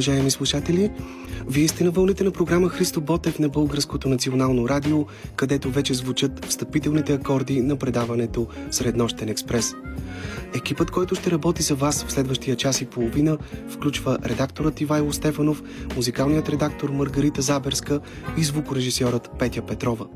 Уважаеми слушатели! Вие сте на вълните на програма Христо Ботев на Българското национално радио, където вече звучат встъпителните акорди на предаването Среднощен експрес. Екипът, който ще работи за вас в следващия час и половина, включва редакторът Ивайло Стефанов, музикалният редактор Маргарита Заберска и звукорежисьорът Петя Петрова.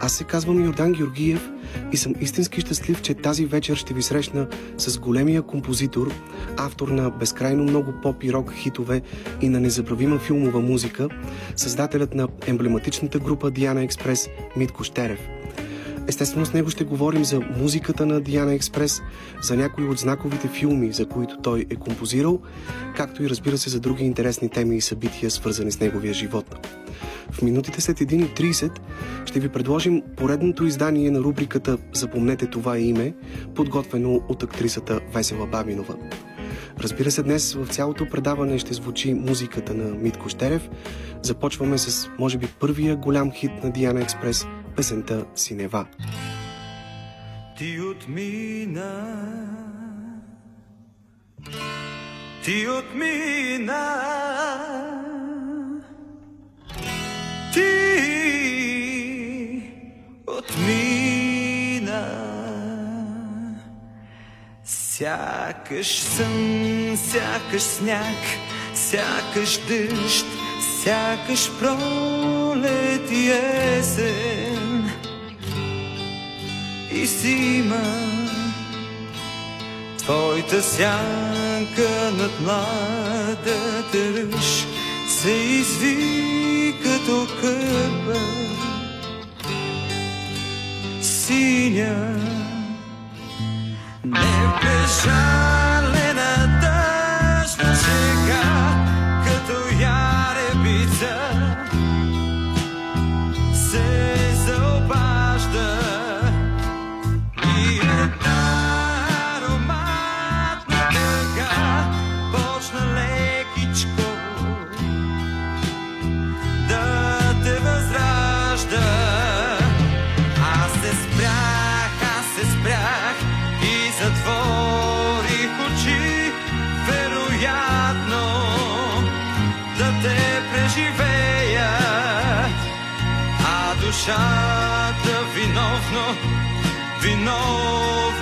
Аз се казвам Йордан Георгиев и съм истински щастлив, че тази вечер ще ви срещна с големия композитор, автор на безкрайно много поп и рок хитове и на незабравима филмова музика, създателят на емблематичната група Диана Експрес Митко Штерев. Естествено с него ще говорим за музиката на Диана Експрес, за някои от знаковите филми, за които той е композирал, както и разбира се за други интересни теми и събития, свързани с неговия живот. В минутите след 1.30 ще ви предложим поредното издание на рубриката Запомнете това име, подготвено от актрисата Весела Бабинова. Разбира се, днес в цялото предаване ще звучи музиката на Митко Штерев. Започваме с, може би, първия голям хит на Диана Експрес, песента Синева. Ти отмина. Ти отмина. Ти отмина. Сякаш сън, сякаш сняг, сякаш дъжд, сякаш пролет и есен и зима. Твоята сянка над младата ръж се изви като кърпа синя. Непрежалена дъжна шега, като яребица, се душата виновно, виновно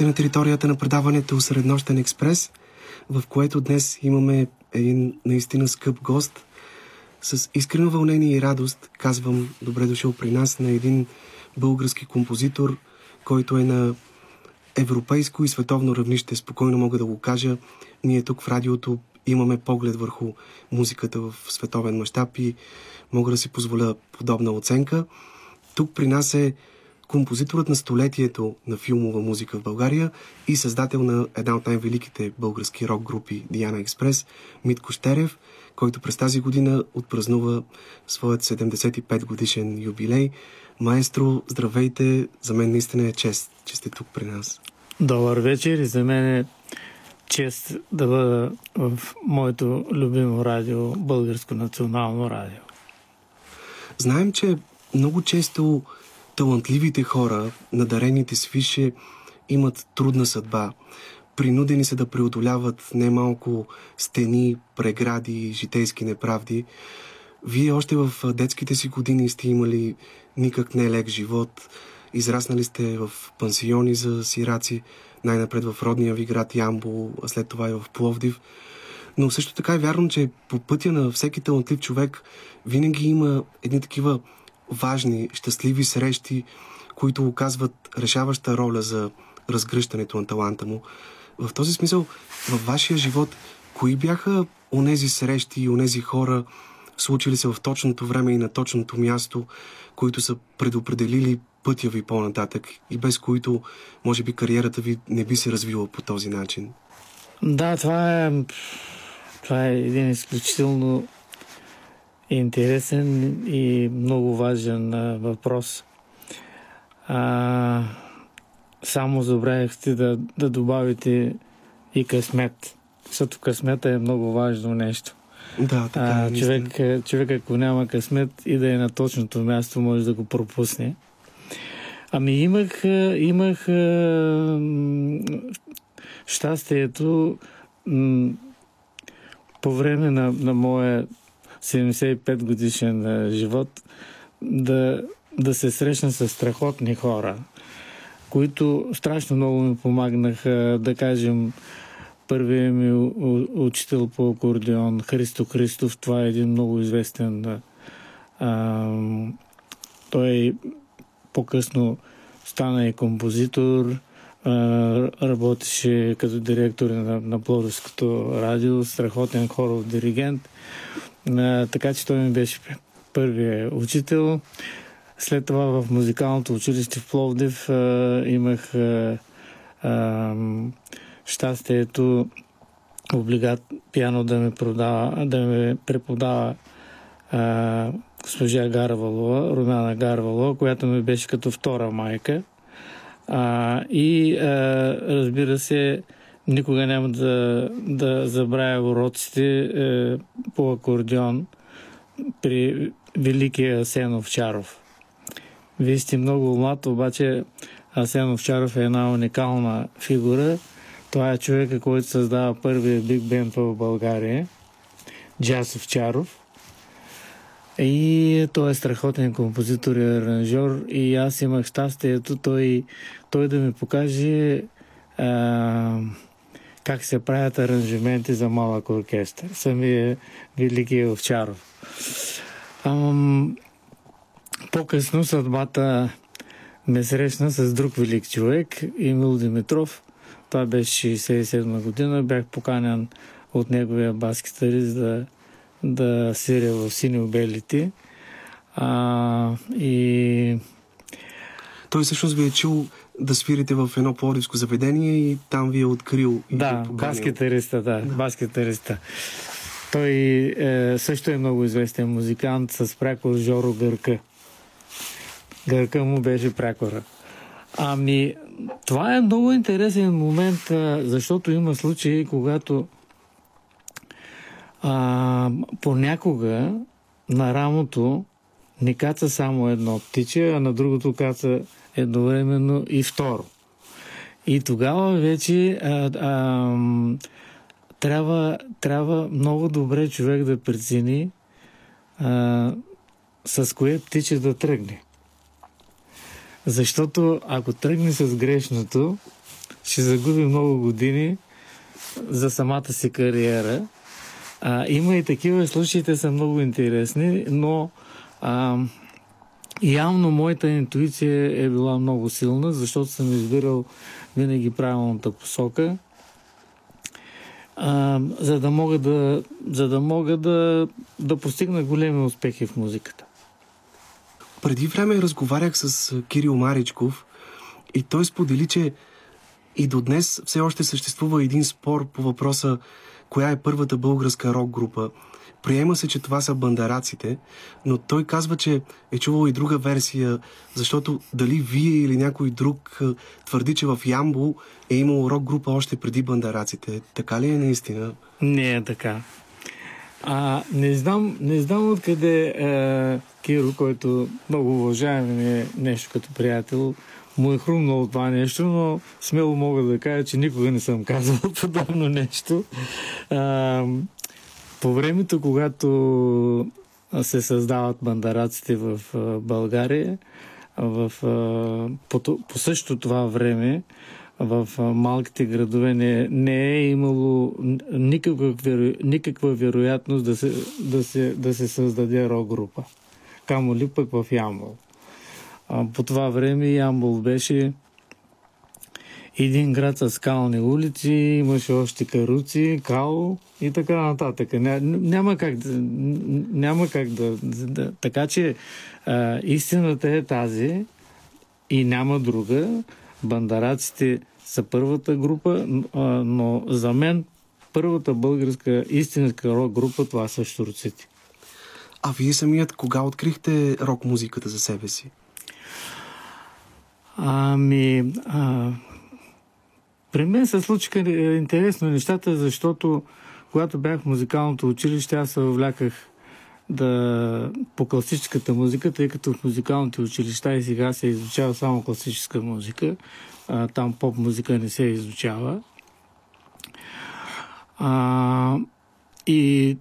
сте на територията на предаването Среднощен експрес, в което днес имаме един наистина скъп гост. С искрено вълнение и радост казвам добре дошъл при нас на един български композитор, който е на европейско и световно равнище. Спокойно мога да го кажа. Ние тук в радиото имаме поглед върху музиката в световен мащаб и мога да си позволя подобна оценка. Тук при нас е композиторът на столетието на филмова музика в България и създател на една от най-великите български рок групи Диана Експрес, Митко Штерев, който през тази година отпразнува своят 75 годишен юбилей. Маестро, здравейте! За мен наистина е чест, че сте тук при нас. Добър вечер и за мен е чест да бъда в моето любимо радио, Българско национално радио. Знаем, че много често талантливите хора, надарените свише, имат трудна съдба. Принудени са да преодоляват немалко стени, прегради, житейски неправди. Вие още в детските си години сте имали никак не лек живот. Израснали сте в пансиони за сираци, най-напред в родния ви град Ямбол, а след това и в Пловдив. Но също така е вярно, че по пътя на всеки талантлив човек винаги има едни такива важни, щастливи срещи, които оказват решаваща роля за разгръщането на таланта му. В този смисъл, във вашия живот, кои бяха онези срещи и онези хора, случили се в точното време и на точното място, които са предопределили пътя ви по-нататък и без които, може би, кариерата ви не би се развила по този начин? Да, това е, това е един изключително интересен и много важен а, въпрос. А, само забравяхте да, да добавите и късмет, защото късмета е много важно нещо. Да, така А, е. човек, човек, ако няма късмет и да е на точното място, може да го пропусне. Ами имах, имах м, щастието м, по време на, на моя 75 годишен живот да, да се срещна с страхотни хора, които страшно много ми помагнаха, да кажем, първият ми учител по акордеон Христо Христов, това е един много известен а, той по-късно стана и композитор, а, работеше като директор на, на Плодовското радио, страхотен хоров диригент. Така че той ми беше първият учител. След това в музикалното училище в Пловдив а, имах а, а, щастието облигат пиано да ме, продава, да ме преподава а, госпожа Гарвалова, Румяна Гарвалова, която ми беше като втора майка. А, и а, разбира се, никога няма да, да забравя уроците е, по акордеон при великия Асен Овчаров. Вие сте много млад, обаче Асен Овчаров е една уникална фигура. Това е човека, който създава първия биг бенд в България. Джаз Овчаров. И той е страхотен композитор и аранжор. И аз имах щастието той, той да ми покаже а, как се правят аранжименти за малък оркестър. Самия Великия Овчаров. Ам, по-късно съдбата ме срещна с друг велик човек, Емил Димитров. Това беше 67 година. Бях поканен от неговия бас-китарист да, да свиря в синьо-белите. И Той всъщност ви е чул да свирите в едно плодивско заведение и там ви е открил. ви Да, е поканил. бас-китариста, да, бас-китариста. Той е, също е много известен музикант с прякор Жоро Гърка. Гърка му беше прякора. Ами, това е много интересен момент, защото има случаи, когато а, понякога на рамото не каца само едно птиче, а на другото каца едновременно и второ. И тогава вече а, а, трябва, трябва много добре човек да прецени а, с кое птиче да тръгне. Защото ако тръгне с грешното, ще загуби много години за самата си кариера. А, има и такива случаи, те са много интересни, но а, явно моята интуиция е била много силна, защото съм избирал винаги правилната посока, а, за да мога, да, за да, мога да, да постигна големи успехи в музиката. Преди време разговарях с Кирил Маричков и той сподели, че и до днес все още съществува един спор по въпроса коя е първата българска рок група. Приема се, че това са бандараците, но той казва, че е чувал и друга версия, защото дали вие или някой друг а, твърди, че в Ямбол е имало рок група още преди бандараците. Така ли е наистина? Не е така. А, не знам, не знам откъде е, Киро, който много уважаем е нещо като приятел, му е хрумнало това нещо, но смело мога да кажа, че никога не съм казвал подобно нещо. А, по времето, когато се създават бандараците в България, в, по, по същото това време, в малките градове не, не е имало никаква, никаква вероятност да се, да, се, да се създаде рок група. Камо ли пък в Ямбол. По това време Ямбол беше един град с скални улици, имаше още каруци, као и така нататък. Ня, няма как да... Няма как да, да така че а, истината е тази и няма друга. Бандараците са първата група, а, но за мен първата българска истинска рок група това са штурците. А вие самият кога открихте рок музиката за себе си? Ами, а, при мен се случиха е, интересно нещата, защото когато бях в музикалното училище, аз се вляках да, по класическата музика, тъй като в музикалните училища и сега се изучава само класическа музика. А, там поп музика не се изучава. А, и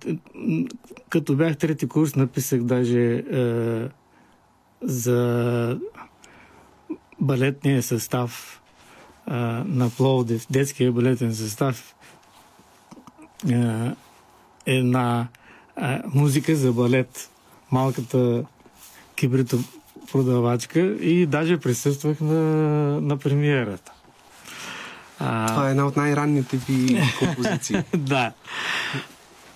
като бях трети курс, написах даже е, за балетния състав а, на Пловдив, детския балетен състав, а, една а, музика за балет, малката кибрито продавачка и даже присъствах на, на премиерата. А, Това е една от най-ранните ви композиции. да.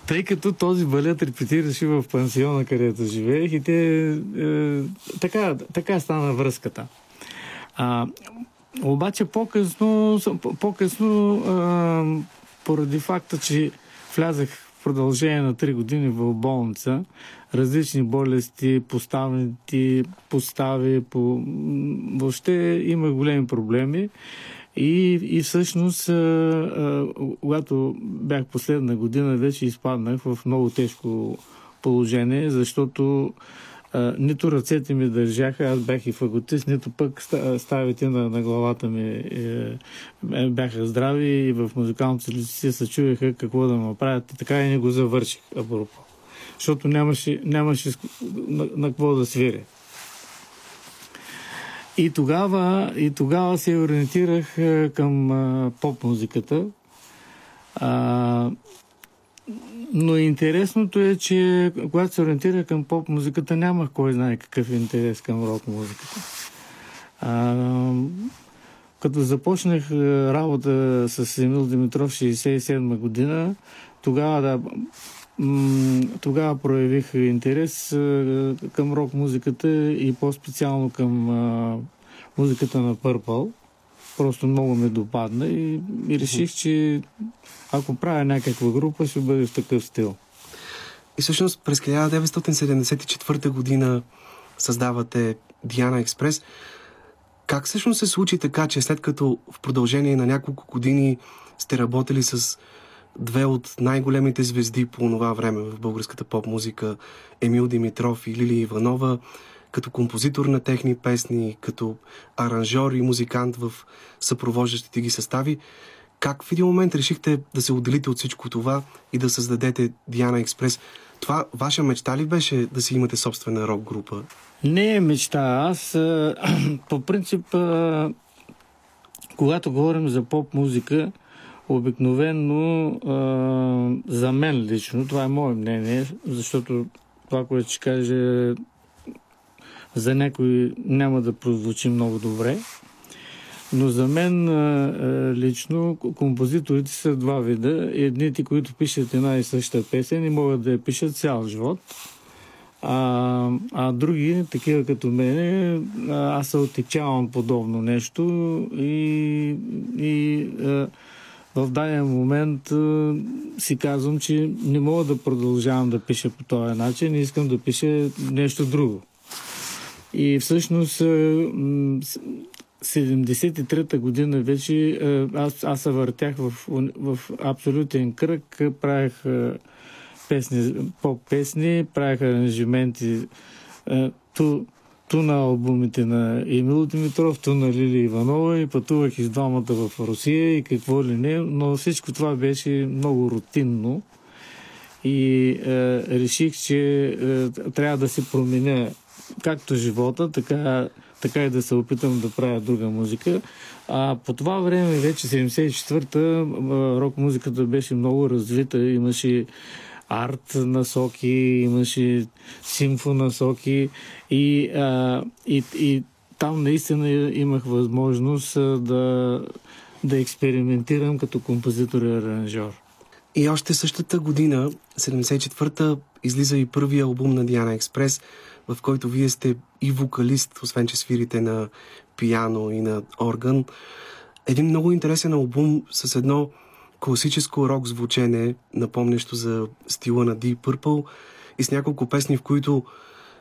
Тъй като този балет репетираше в пансиона, където живеех и те... Е, така, така стана връзката. А, обаче по-късно, по-късно а, поради факта, че влязах в продължение на 3 години в болница, различни болести, поставените постави, по... въобще има големи проблеми. И, и всъщност, а, а, когато бях последна година, вече изпаднах в много тежко положение, защото нито ръцете ми държаха, аз бях и фаготист, нито пък ста- ставите на, на главата ми е, е, бяха здрави и в музикалното лице се чуеха какво да ме правят и така и не го завърших, апропо. Защото нямаше, нямаше на, на какво да свиря. И тогава, и тогава се ориентирах е, към а, поп-музиката. А, но интересното е, че когато се ориентирах към поп-музиката, нямах кой знае какъв интерес към рок-музиката. А, като започнах е, работа с Емил Димитров 67 година, тогава да, тогава проявих интерес е, към рок-музиката и по-специално към музиката на Purple. Просто много ме допадна и, и реших, че ако правя някаква група, ще бъде в такъв стил. И всъщност през 1974 година създавате Диана Експрес. Как всъщност се случи така, че след като в продължение на няколко години сте работили с две от най-големите звезди по това време в българската поп-музика, Емил Димитров и Лили Иванова, като композитор на техни песни, като аранжор и музикант в съпровождащите ги състави, как в един момент решихте да се отделите от всичко това и да създадете Диана Експрес? Това ваша мечта ли беше да си имате собствена рок група? Не е мечта. Аз по принцип, когато говорим за поп-музика, обикновено а, за мен лично, това е мое мнение, защото това, което ще каже за някой няма да прозвучи много добре. Но за мен лично композиторите са два вида. Едните, които пишат една и съща песен и могат да я пишат цял живот. А, а други, такива като мене, а, аз се отекчавам подобно нещо и, и а, в даден момент а, си казвам, че не мога да продължавам да пиша по този начин, искам да пиша нещо друго. И всъщност а, м, с- 73-та година вече а, аз, аз се въртях в, в абсолютен кръг, правях а, песни, поп-песни, правях аранжименти ту, ту на албумите на Емил Димитров, ту на Лили Иванова и пътувах из двамата в Русия и какво ли не, но всичко това беше много рутинно. И е, реших, че е, трябва да се променя както живота, така, така и да се опитам да правя друга музика. А по това време, вече 74-та, е, рок музиката беше много развита, имаше арт насоки, имаше симфо насоки и, а, и, и там наистина имах възможност да, да експериментирам като композитор и аранжор. И още същата година, 74-та, излиза и първия албум на Диана Експрес, в който вие сте и вокалист, освен че свирите на пиано и на орган. Един много интересен албум с едно класическо рок звучене, напомнящо за стила на Deep Purple и с няколко песни, в които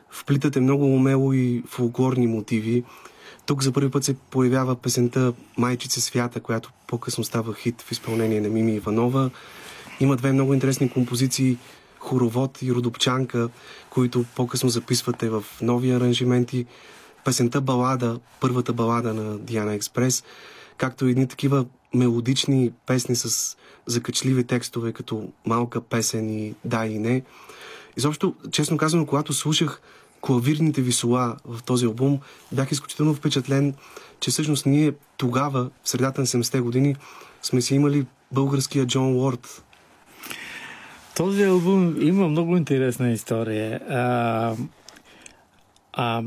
вплитате много умело и фолклорни мотиви. Тук за първи път се появява песента Майчица свята, която по-късно става хит в изпълнение на Мими Иванова. Има две много интересни композиции Хоровод и Родопчанка, които по-късно записвате в нови аранжименти. Песента Балада, първата балада на Диана Експрес, както и едни такива мелодични песни с закачливи текстове, като Малка песен и Да и не. Изобщо, честно казано, когато слушах клавирните ви сола в този албум, бях изключително впечатлен, че всъщност ние тогава, в средата на 70-те години, сме си имали българския Джон Уорд. Този албум има много интересна история. А, а,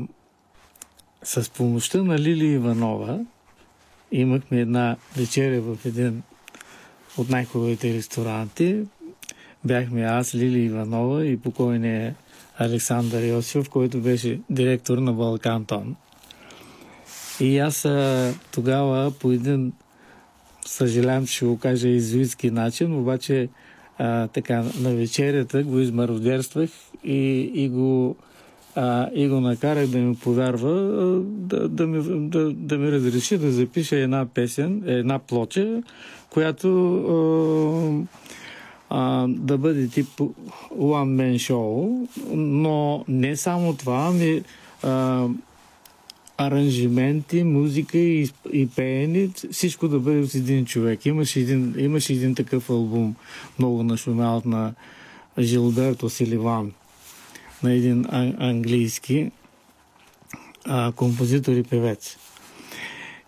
с помощта на Лили Иванова имахме една вечеря в един от най-хубавите ресторанти. Бяхме аз, Лили Иванова и покойния Александър Йосифов, който беше директор на Балкантон. И аз а, тогава по един, съжалявам, че ще го кажа изуитски начин, обаче а, така, на вечерята го измародерствах и, и, го, а, и го накарах да ми повярва, да, да, ми, да, да ми разреши да запиша една песен, една плоча, която а, а, да бъде тип one man show, но не само това, ами а, аранжименти, музика и, и пеене, всичко да бъде от един човек. Имаше един, имаше един такъв албум, много нашумял на Жилберто Силиван, на един ан- английски а, композитор и певец.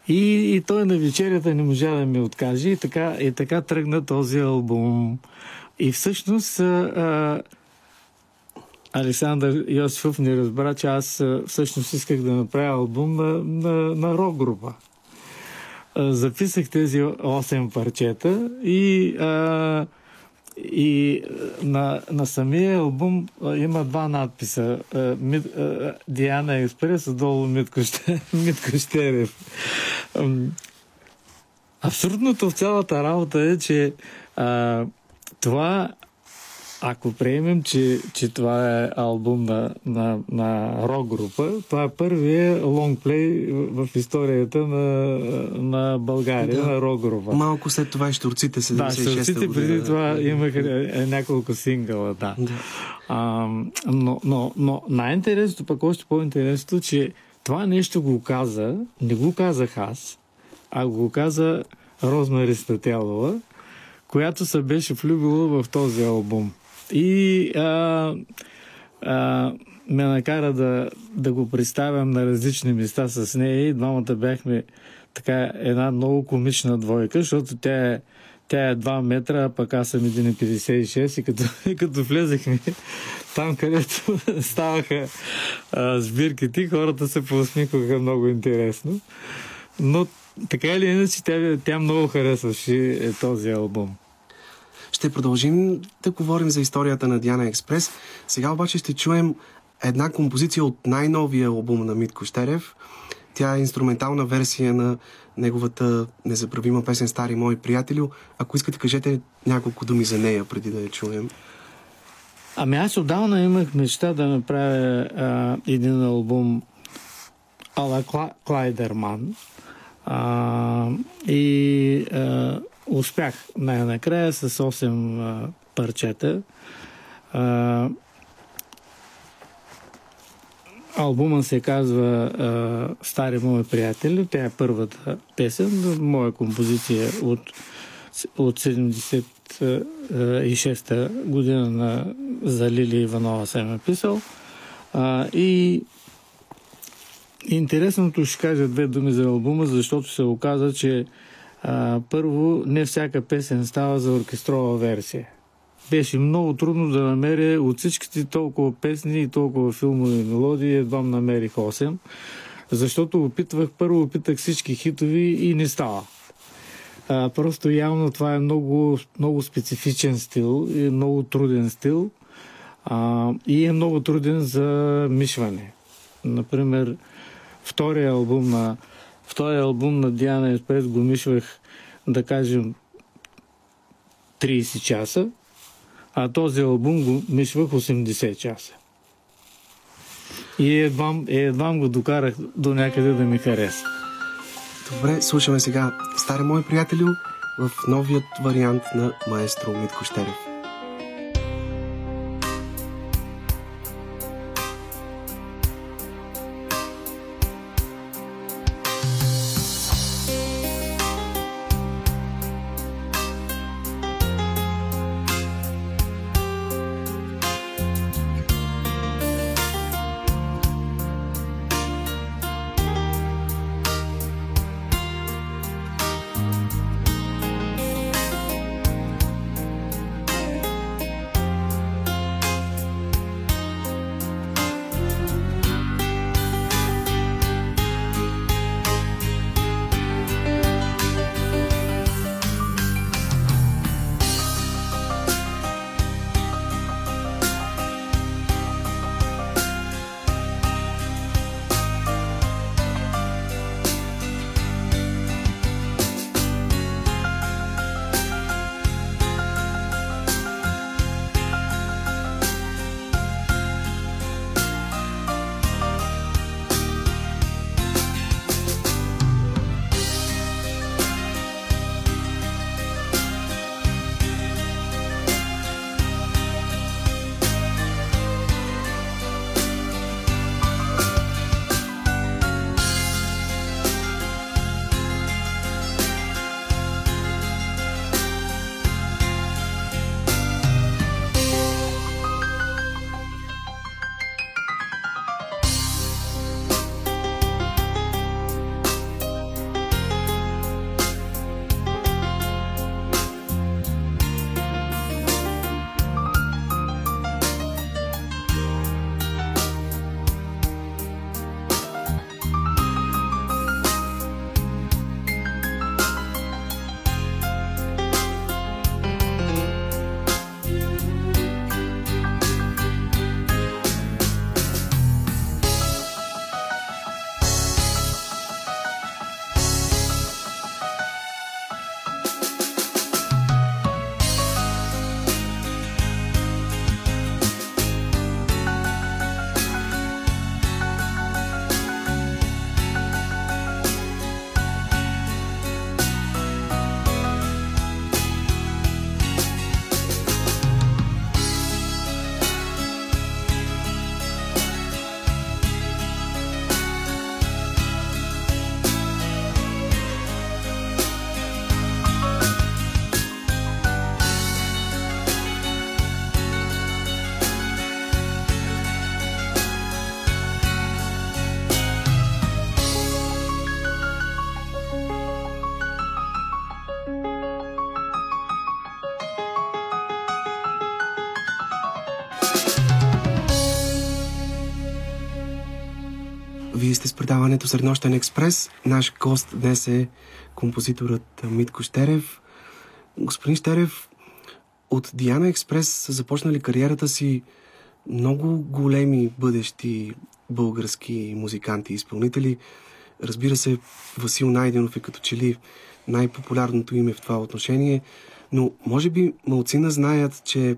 И, и той на вечерята не можа да ми откаже и така, и така тръгна този албум. И всъщност а, Александър Йосифов не разбра, че аз всъщност исках да направя албум на, на, на рок група. Записах тези 8 парчета и, а, и на, на самия албум има два надписа. Диана Експрес, долу Митко, Митко Абсурдното в цялата работа е, че а, това ако приемем, че, че това е албум на, на, на рок група, това е първият лонгплей в историята на, на България, Да. на рок група. Малко след това и Штурците, 76-та Да, Штурците година. преди това имаха е, е, няколко сингъла, да. Да. А, но, но, но най-интересното, пък още по-интересното, че това нещо го каза, не го казах аз, а го каза Розмари Стателова, която се беше влюбила в този албум. И а, а, ме накара да, да го представям на различни места с нея и двамата бяхме така една много комична двойка, защото тя е тя е 2 метра, а пък аз съм 1,56 и като, и като влезахме там, където ставаха а, сбирките, хората се поусмихваха много интересно. Но така или иначе, тя, тя много харесваше този албум. Ще продължим да говорим за историята на Диана Експрес. Сега обаче ще чуем една композиция от най-новия албум на Митко Щерев. Тя е инструментална версия на неговата незабравима песен Стари мои приятелю. Ако искате, кажете няколко думи за нея, преди да я чуем. Ами аз отдавна имах мечта да направя а, един албум Ала Кла, Клайдерман. А, и а, успях най-накрая с 8 а, парчета. А, Албума се казва а, Стари мои приятели. Тя е първата песен, моя композиция от, от 76-та година на, за Иванова съм написал. А, и интересното ще кажа две думи за албума, защото се оказа, че а, първо не всяка песен става за оркестрова версия беше много трудно да намеря от всичките толкова песни и толкова филмови мелодии, едва намерих 8. Защото опитвах, първо опитах всички хитови и не става. А, просто явно това е много, много специфичен стил и много труден стил а, и е много труден за мишване. Например, втория албум на втория албум на Диана Еспрес го мишвах, да кажем, 30 часа а този албум го мишвах 80 часа. И едва, едва го докарах до някъде да ми хареса. Добре, слушаме сега Стари мои приятелю в новият вариант на маестро Митко Щерев. Предаването Среднощен експрес. Наш гост днес е композиторът Митко Штерев. Господин Штерев, от Диана Експрес са започнали кариерата си много големи бъдещи български музиканти и изпълнители. Разбира се, Васил Найденов е като че ли най-популярното име в това отношение, но може би малцина знаят, че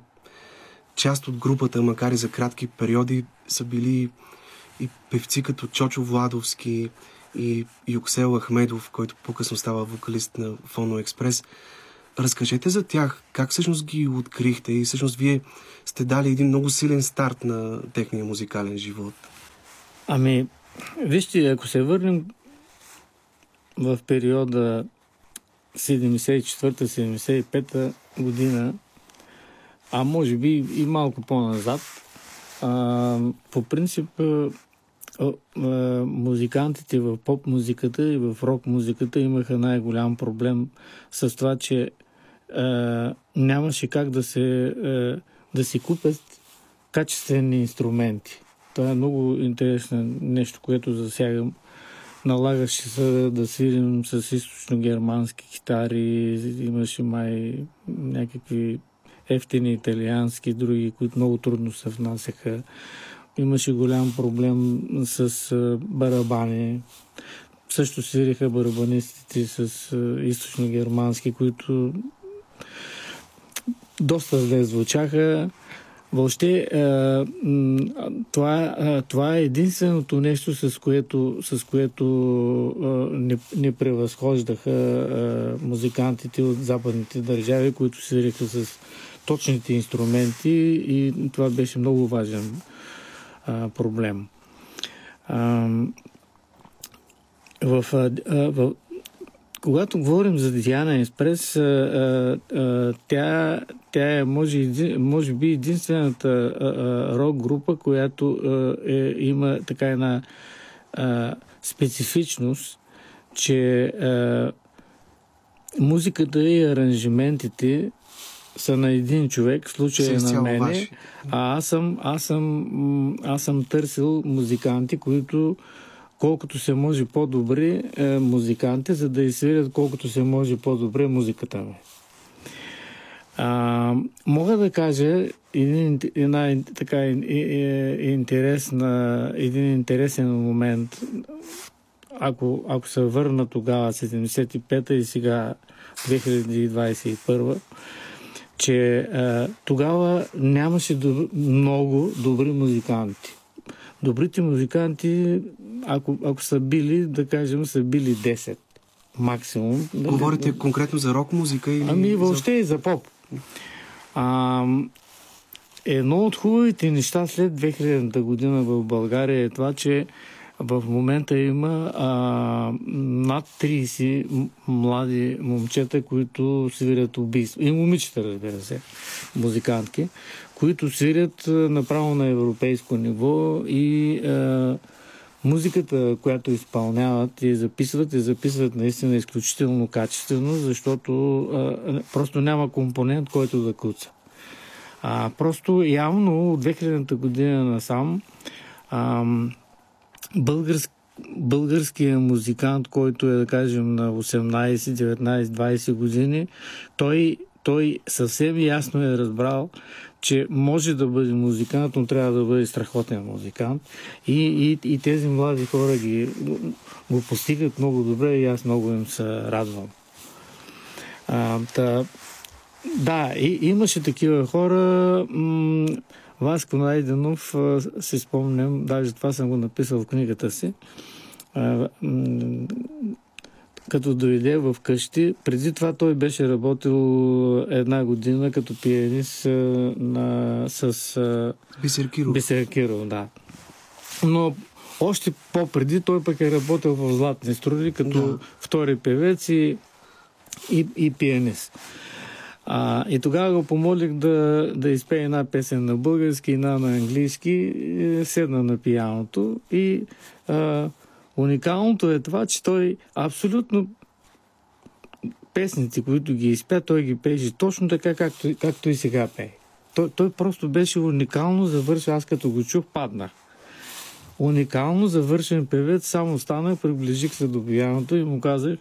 част от групата, макар и за кратки периоди, са били и певци като Чочо Владовски и Юксел Ахмедов, който по-късно става вокалист на Фоно Експрес. Разкажете за тях, как всъщност ги открихте и всъщност вие сте дали един много силен старт на техния музикален живот. Ами, вижте, ако се върнем в периода 74-75 година, а може би и малко по-назад, а, по принцип музикантите в поп-музиката и в рок-музиката имаха най-голям проблем с това, че а, нямаше как да се а, да си купят качествени инструменти. Това е много интересно нещо, което засягам. Налагаше се да свирим с източно-германски китари, имаше май някакви ефтини италиански, други, които много трудно се внасяха. Имаше голям проблем с барабани. Също свириха барабанистите с източно-германски, които доста зле звучаха. Въобще, това, това е единственото нещо, с което, с което не, не превъзхождаха музикантите от западните държави, които свириха с точните инструменти и това беше много важен проблем. В, в, когато говорим за Диана Еспрес, тя, тя е може, може би единствената рок група, която е, има така една специфичност, че музиката и аранжиментите са на един човек, в случая е на мене, а аз съм, аз, съм, аз съм търсил музиканти, които колкото се може по-добри е, музиканти, за да изсвирят колкото се може по-добре музиката ми. А, мога да кажа един, една така интересна, един интересен момент. Ако, ако се върна тогава, 75-та и сега 2021, че а, тогава нямаше доб... много добри музиканти. Добрите музиканти ако, ако са били, да кажем, са били 10 максимум. Говорите да, конкретно за рок музика или... Ами въобще за... и за поп. А, едно от хубавите неща след 2000-та година в България е това, че в момента има а, над 30 млади момчета, които свирят убийства. И момичета, разбира се, музикантки, които свирят направо на европейско ниво и а, музиката, която изпълняват и записват, и записват наистина изключително качествено, защото а, просто няма компонент, който да куца. А, просто явно от 2000-та година насам а, български българския музикант, който е, да кажем, на 18, 19, 20 години, той, той съвсем ясно е разбрал, че може да бъде музикант, но трябва да бъде страхотен музикант. И, и, и тези млади хора ги, го постигат много добре и аз много им се радвам. А, та, да, и, имаше такива хора. М- Васко Найденов, си спомням, даже това съм го написал в книгата си. Като дойде в къщи. Преди това той беше работил една година като пианист на, с Бисеркиров. Бисеркиров, да. Но още по-преди той пък е работил в Златни струди като да. втори певец и, и, и пианист. А, и тогава го помолих да, да изпее една песен на български, една на английски. Седна на пияното и а, Уникалното е това, че той абсолютно песните, които ги изпя, той ги пееше точно така, както, както и сега пее. Той, той просто беше уникално завършил. Аз като го чух, паднах. уникално завършен певец, само станах, приближих се до пияното и му казах,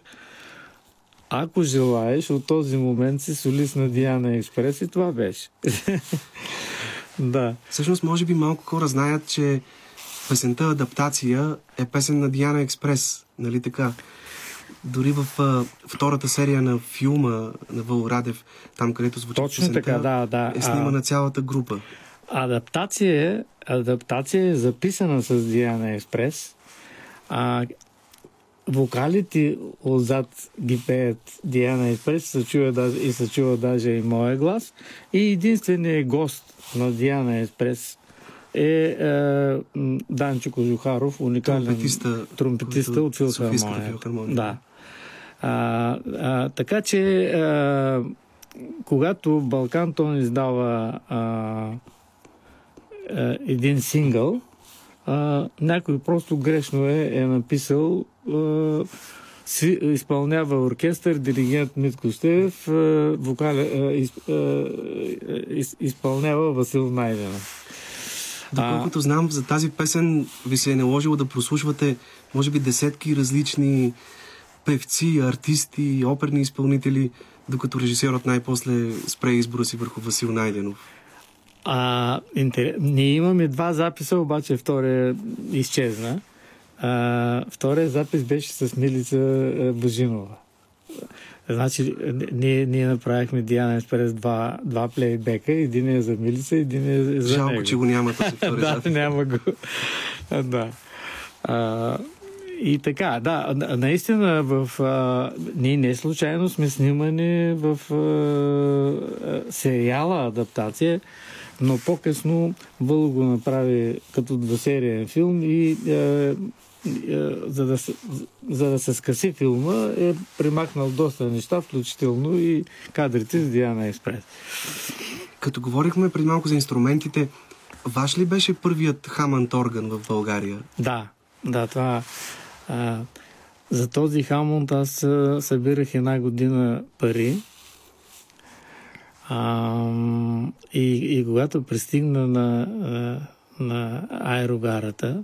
ако желаеш, от този момент си солист на Диана Експрес и това беше. да. Всъщност, може би малко хора знаят, че песента Адаптация е песен на Диана Експрес, нали така? Дори в а, втората серия на филма на Въло Радев, там където звучи Точно песента, така, да, да. е снимана цялата група. Адаптация, адаптация е записана с Диана Експрес. А, вокалите отзад ги пеят Диана Експрес се чува даже, и се чува даже и моя глас. И единственият гост на Диана Експрес е, е Данчо Кожухаров, уникален Тромпетиста, тромпетиста от филхармония. Да. А, а, така че, а, когато Балкан Тон издава а, а, един сингъл, а, някой просто грешно е, е написал а, сви, изпълнява оркестър, диригент Митко Стеев, а, вокаля, а, из, а, из, изпълнява Васил Найденов. Доколкото знам, за тази песен ви се е наложило да прослушвате, може би, десетки различни певци, артисти, оперни изпълнители, докато режисьорът най-после спре избора си върху Васил Найденов. А, интерес... Ние имаме два записа, обаче втория изчезна. А, втория запис беше с Милица Божинова. Значи, ние, ние направихме Диана Еспрес два, два плейбека. Един е за Милица, един е за Жалко, него. че го няма този втори да, запис. няма го. Да. А, и така, да, на- наистина в... А, ние не случайно сме снимани в а, сериала адаптация, но по-късно Въло го направи като двусериен филм и а, за, да се, за да се скъси филма е примахнал доста неща, включително и кадрите с Диана Експрес. Като говорихме преди малко за инструментите, ваш ли беше първият хамант орган в България? Да, да, това. А, за този Хамонд аз събирах една година пари. А, и, и когато пристигна на, на аерогарата,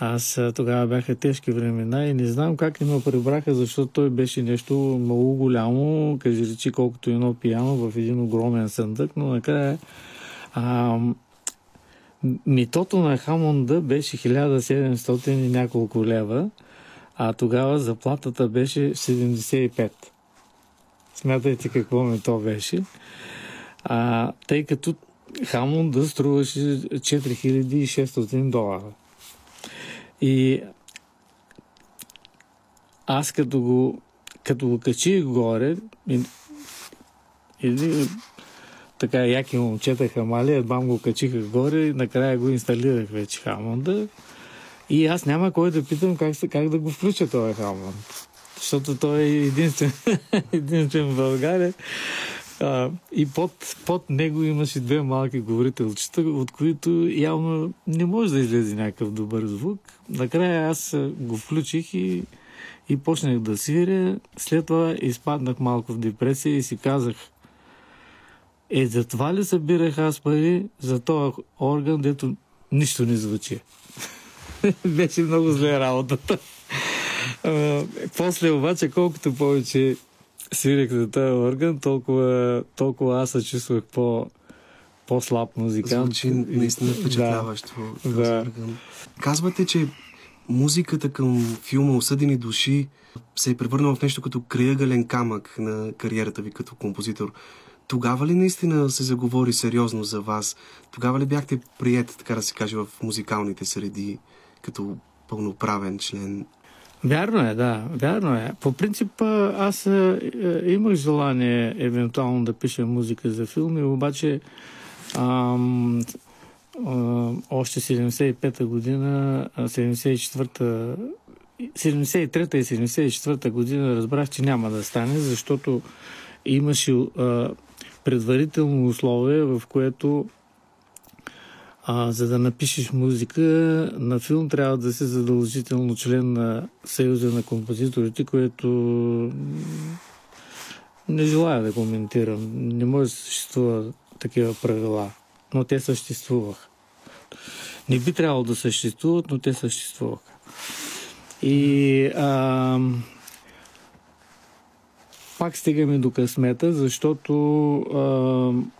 аз тогава бяха тежки времена и не знам как не ме прибраха, защото той беше нещо много голямо, кажи речи колкото едно пияно в един огромен съндък, но накрая а, Митото на Хамонда беше 1700 и няколко лева, а тогава заплатата беше 75. Смятайте какво мито беше. А, тъй като Хамонда струваше 4600 долара. И аз като го, като го качих горе, или така яки момчета хамали, едва го качиха горе и накрая го инсталирах вече Хамонда. И аз няма кой да питам как, как да го включа този Хамонд. Защото той е единствен, единствен в България. А, и под, под него имаше две малки говорителчета, от които явно не може да излезе някакъв добър звук. Накрая аз го включих и, и почнах да свиря. След това изпаднах малко в депресия и си казах, е, за това ли събирах аз пари за този орган, дето нищо не звучи? Беше много зле работата. После обаче, колкото повече свирих за този орган, толкова, толкова аз се чувствах по, по-слаб музикант. Звучи наистина впечатляващо. този Да. орган. Казвате, че музиката към филма Осъдени души се е превърнала в нещо като краягален камък на кариерата ви като композитор. Тогава ли наистина се заговори сериозно за вас? Тогава ли бяхте прият, така да се каже, в музикалните среди като пълноправен член? Вярно е, да, вярно е. По принцип, аз а, е, имах желание евентуално да пиша музика за филми, обаче ам, а, още 75-та година, а, 74-та 73-та и 74-та година разбрах, че няма да стане, защото имаше предварително условие, в което а, за да напишеш музика на филм, трябва да си задължително член на Съюза на композиторите, което не желая да коментирам. Не може да съществува такива правила, но те съществуваха. не би трябвало да съществуват, но те съществуваха. И а, пак стигаме до късмета, защото а,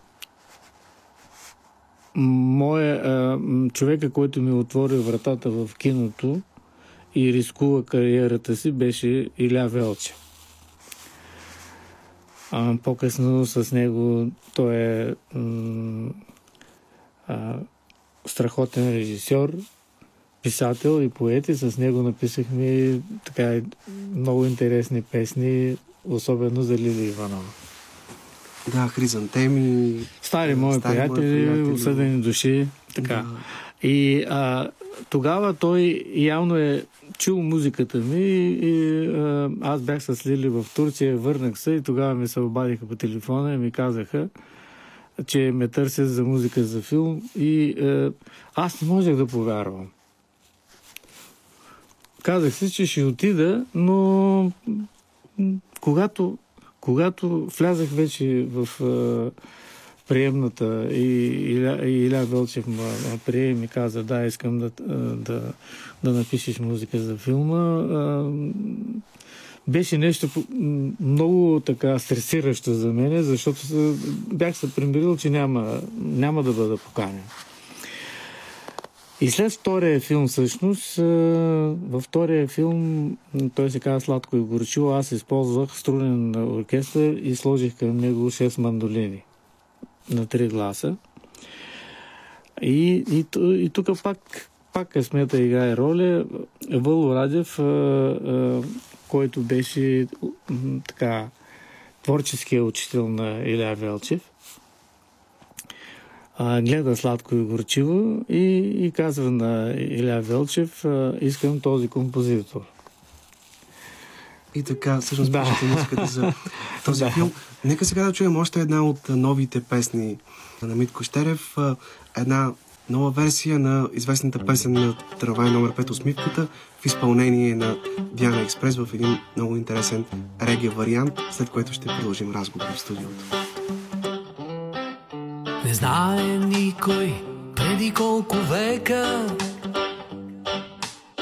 моя, човека, който ми отвори вратата в киното и рискува кариерата си, беше Иля Велче. А, по-късно с него той е а, страхотен режисьор, писател и поет и с него написахме така много интересни песни, особено за Лили Иванова. Да, хризантеми. Стари мои Стари приятели, приятели. осъдени души, така. Да. И а, тогава той явно е чул музиката ми и а, аз бях с Лили в Турция, върнах се и тогава ми се обадиха по телефона и ми казаха, че ме търсят за музика за филм и а, аз не можех да повярвам. Казах си, че ще отида, но когато, когато влязах вече в а, приемната и Иля, и Иля Велчев ме ме прие и каза, да, искам да, да, да напишеш музика за филма. А, Беше нещо много така стресиращо за мен, защото бях се примирил, че няма, няма да бъда поканен. И след втория филм, всъщност, във втория филм, той се казва Сладко и горчиво, аз използвах струнен оркестър и сложих към него 6 мандолини на три гласа. И, и, и тук пак, пак късмета играе роля. Въло Радев, който беше така творческия учител на Иля Велчев, а, гледа сладко и горчиво и, и казва на Иля Велчев, а, искам този композитор. И така, всъщност, Да. пишете музиката за този Да. филм. Нека сега да чуем още една от новите песни на Митко Щерев. Една нова версия на известната песен на Трамвай номер 5 Усмивката в изпълнение на Диана Експрес в един много интересен реги вариант, след което ще продължим разговор в студиото. Не знае никой преди колко века.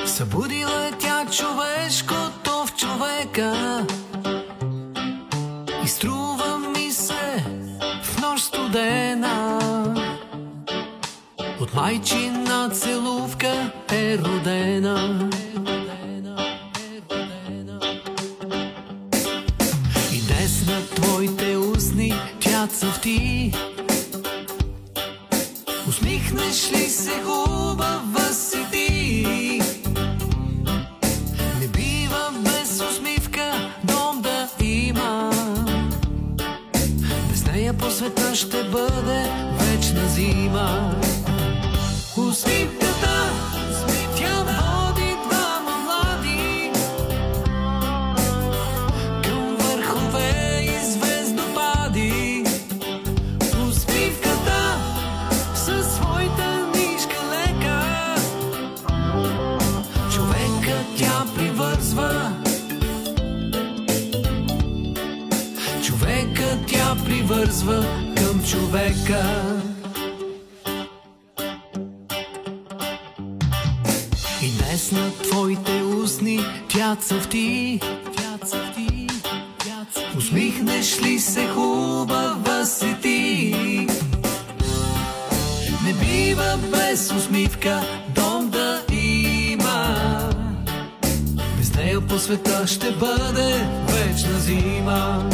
Събудила е тя човешкото в човека. И струва ми се в нощ студена. От майчина целувка е родена. И днес на твоите устни тя цъфти Не бива без усмивка дом да има. Без нея по ще бъде вечна зима. Усмивката, привързва към човека И днес на твоите устни тя цъфти Тя цъфти, тя цъфти Усмихнеш ли се хубава си ти? Не бива без усмивка дом да има. Без нея по света ще бъде вечна зима.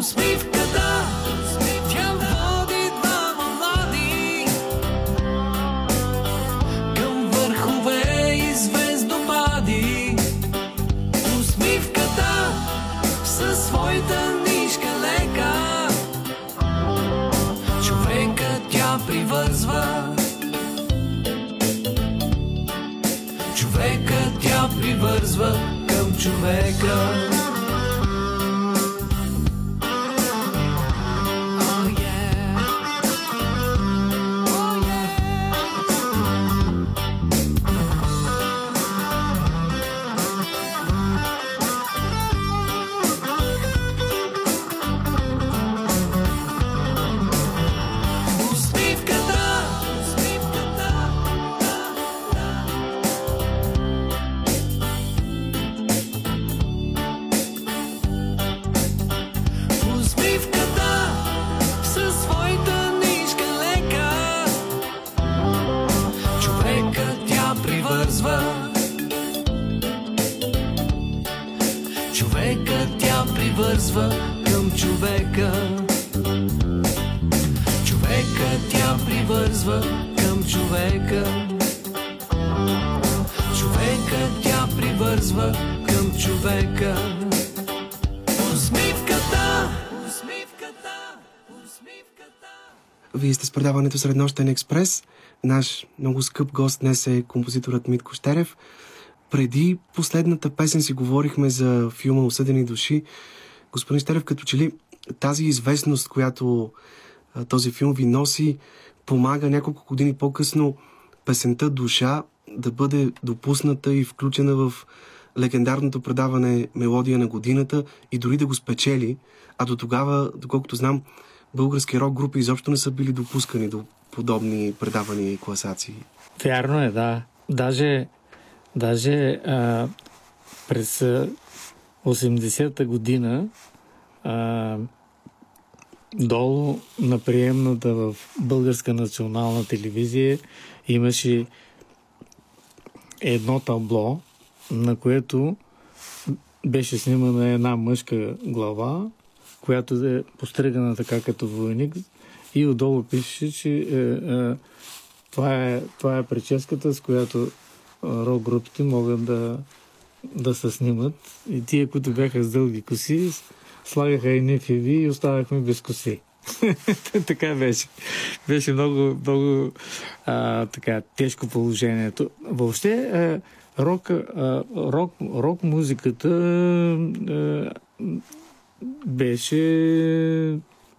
Усмивката, тя води двама млади към върхове и звездопади. Усмивката със своята нишка лека. Човека тя привързва. Човека тя привързва към човека предаването Среднощен експрес. Наш много скъп гост днес е композиторът Митко Штерев. Преди последната песен си говорихме за филма Осъдени души. Господин Штерев, като че ли тази известност, която този филм ви носи, помага няколко години по-късно песента Душа да бъде допусната и включена в легендарното предаване Мелодия на годината и дори да го спечели, а до тогава, доколкото знам, български рок групи изобщо не са били допускани до подобни предавания и класации. Вярно е, да. Даже, даже а, през а, 80-та година а, долу на приемната в Българска национална телевизия имаше едно табло, на което беше снимана една мъжка глава, която е постригана така като войник и отдолу пише, че е, е, това, е, това е прическата, с която е, рок групите могат да, да се снимат. И тия, които бяха с дълги коси, слагаха едни фиви и оставахме без коси. така беше. Беше много, много а, така, тежко положението. Въобще, а, рок, а, рок, рок музиката а, беше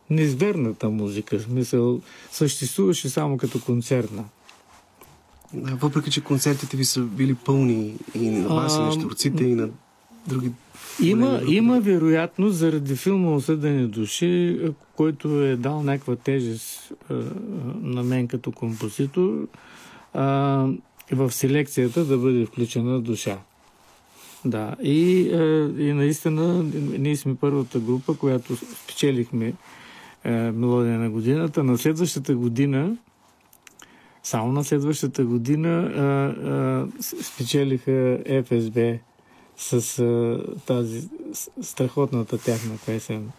неизберната музика. В смисъл, съществуваше само като концертна. А, Въпреки, че концертите ви са били пълни и на вас, и на А, щурците, и на други... Има, групи. има вероятност заради филма Осъдени души, който е дал някаква тежест а, на мен като композитор, а, в селекцията да бъде включена душа. Да, и, а, и наистина ние сме първата група, която спечелихме а, мелодия на годината. На следващата година само на следващата година а, с- спечелиха ФСБ с а, тази страхотната тяхна песен.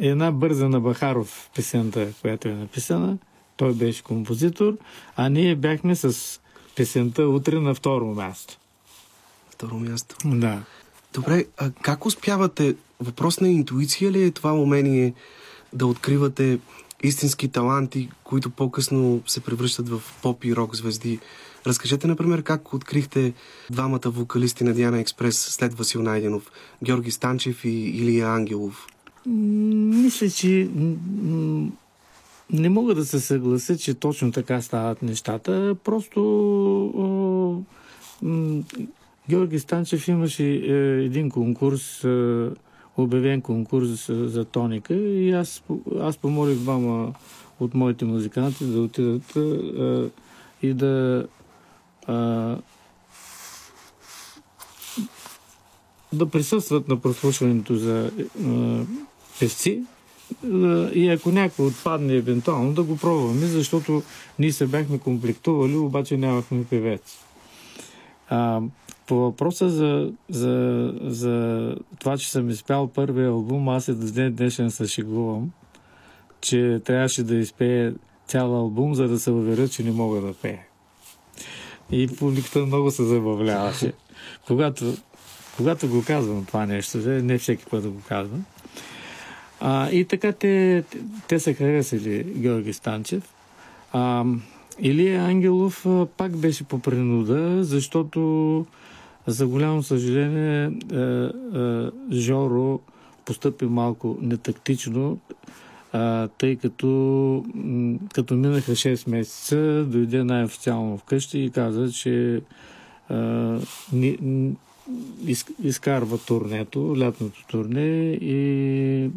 Една бърза на Бахаров песента, която е написана. Той беше композитор, а ние бяхме с песента утре на второ място. Второ място. Да. Добре, а как успявате? Въпрос на интуиция ли е това умение да откривате истински таланти, които по-късно се превръщат в поп и рок звезди? Разкажете, например, как открихте двамата вокалисти на Диана Експрес след Васил Найденов, Георги Станчев и Илия Ангелов. Мисля, че не мога да се съглася, че точно така стават нещата. Просто Георги Станчев имаше е, един конкурс, е, обявен конкурс е, за тоника и аз, аз помолих двама от моите музиканти да отидат и да да присъстват на прослушването за певци и ако някой отпадне евентуално да го пробваме, защото ние се бяхме комплектували, обаче нямахме певец. По въпроса за, за, за това, че съм изпял първия албум, аз и до ден днешен се шегувам, че трябваше да изпея цял албум, за да се уверя, че не мога да пея. И публиката много се забавляваше. Когато, когато го казвам това нещо, не всеки път да го казвам. А, и така те, те са харесали Георги Станчев. А, Илия Ангелов а, пак беше по принуда, защото за голямо съжаление а, а, Жоро постъпи малко нетактично, а, тъй като като минаха 6 месеца, дойде най-официално вкъщи и каза, че изкарва турнето, лятното турне и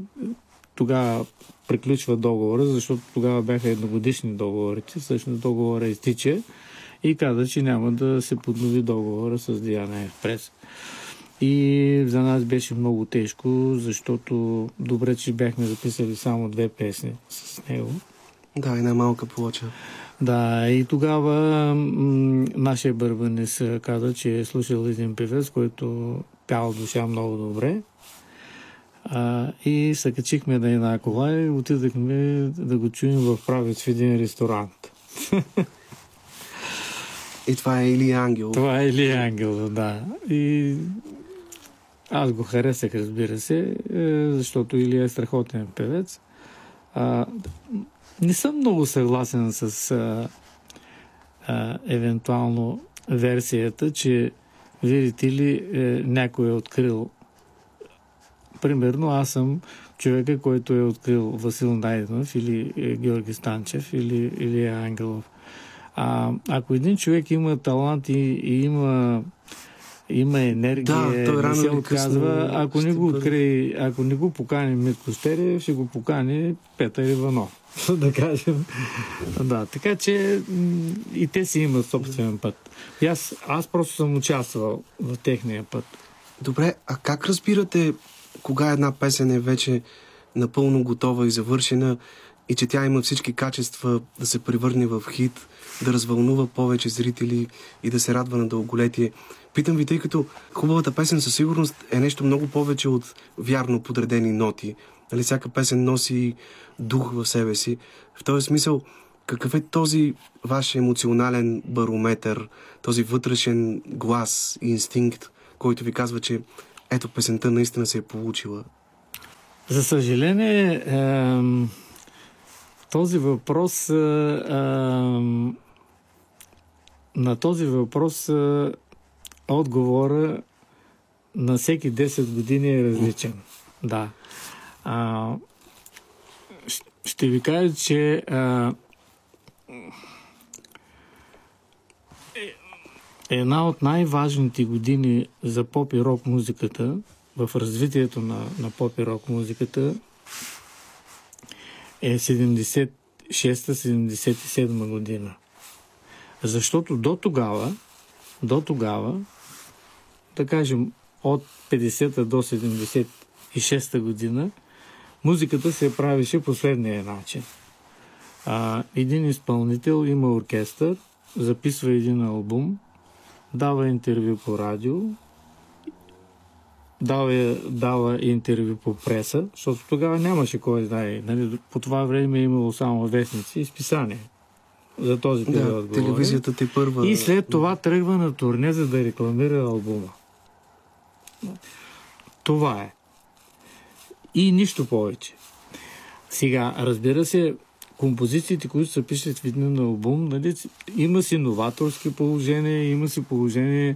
тогава приключва договора, защото тогава бяха едногодишни договорите, всъщност договора изтича и каза, че няма да се поднови договора с Диана Експрес. И за нас беше много тежко, защото добре, че бяхме записали само две песни с него. Да, една малка плоча. Да, и тогава м- нашия бърбанис каза, че е слушал един певец, който пял душа много добре. А, и се качихме на една кола и отидахме да го чуем в правец в един ресторант. И това е Илия Ангел. Това е Илия Ангел, да. И аз го харесах, разбира се, е, защото Илия е страхотен певец. А, не съм много съгласен с а, а, евентуално версията, че видите ли, е, някой е открил. Примерно аз съм човека, който е открил Васил Найденов или е, Георги Станчев или, или Ангелов. А, ако един човек има талант и, и има има енергия, Да, той не рано се или отказва. Ако не го открие, ако не го покани Митко Стере, ще го покани Петър Иванов. да кажем. да, така че и те си имат собствен път. И аз, аз просто съм участвал в техния път. Добре, а как разбирате кога една песен е вече напълно готова и завършена и че тя има всички качества да се превърне в хит, да развълнува повече зрители и да се радва на дълголетие? Питам ви, тъй като хубавата песен със сигурност е нещо много повече от вярно подредени ноти. Нали, всяка песен носи дух в себе си. В този смисъл, какъв е този ваш емоционален барометър, този вътрешен глас и инстинкт, който ви казва, че ето песента наистина се е получила? За съжаление, ем, този въпрос, е, ем, на този въпрос отговора на всеки 10 години е различен. Да. А, ще ви кажа, че а, е- една от най-важните години за поп и рок музиката в развитието на, на поп и рок музиката е 76-77 година. Защото до тогава, до тогава, да кажем от 50-та до 76-та година, музиката се правеше последния начин. А, един изпълнител има оркестър, записва един албум, дава интервю по радио, дава, дава интервю по преса, защото тогава нямаше кой знае. Нали, по това време е имало само вестници и списания. За този период. Да, телевизията те първа. И след това тръгва на турне, за да рекламира албума. Това е. И нищо повече. Сега, разбира се, композициите, които се пишат в един албум, нали, има си новаторски положения, има си положение,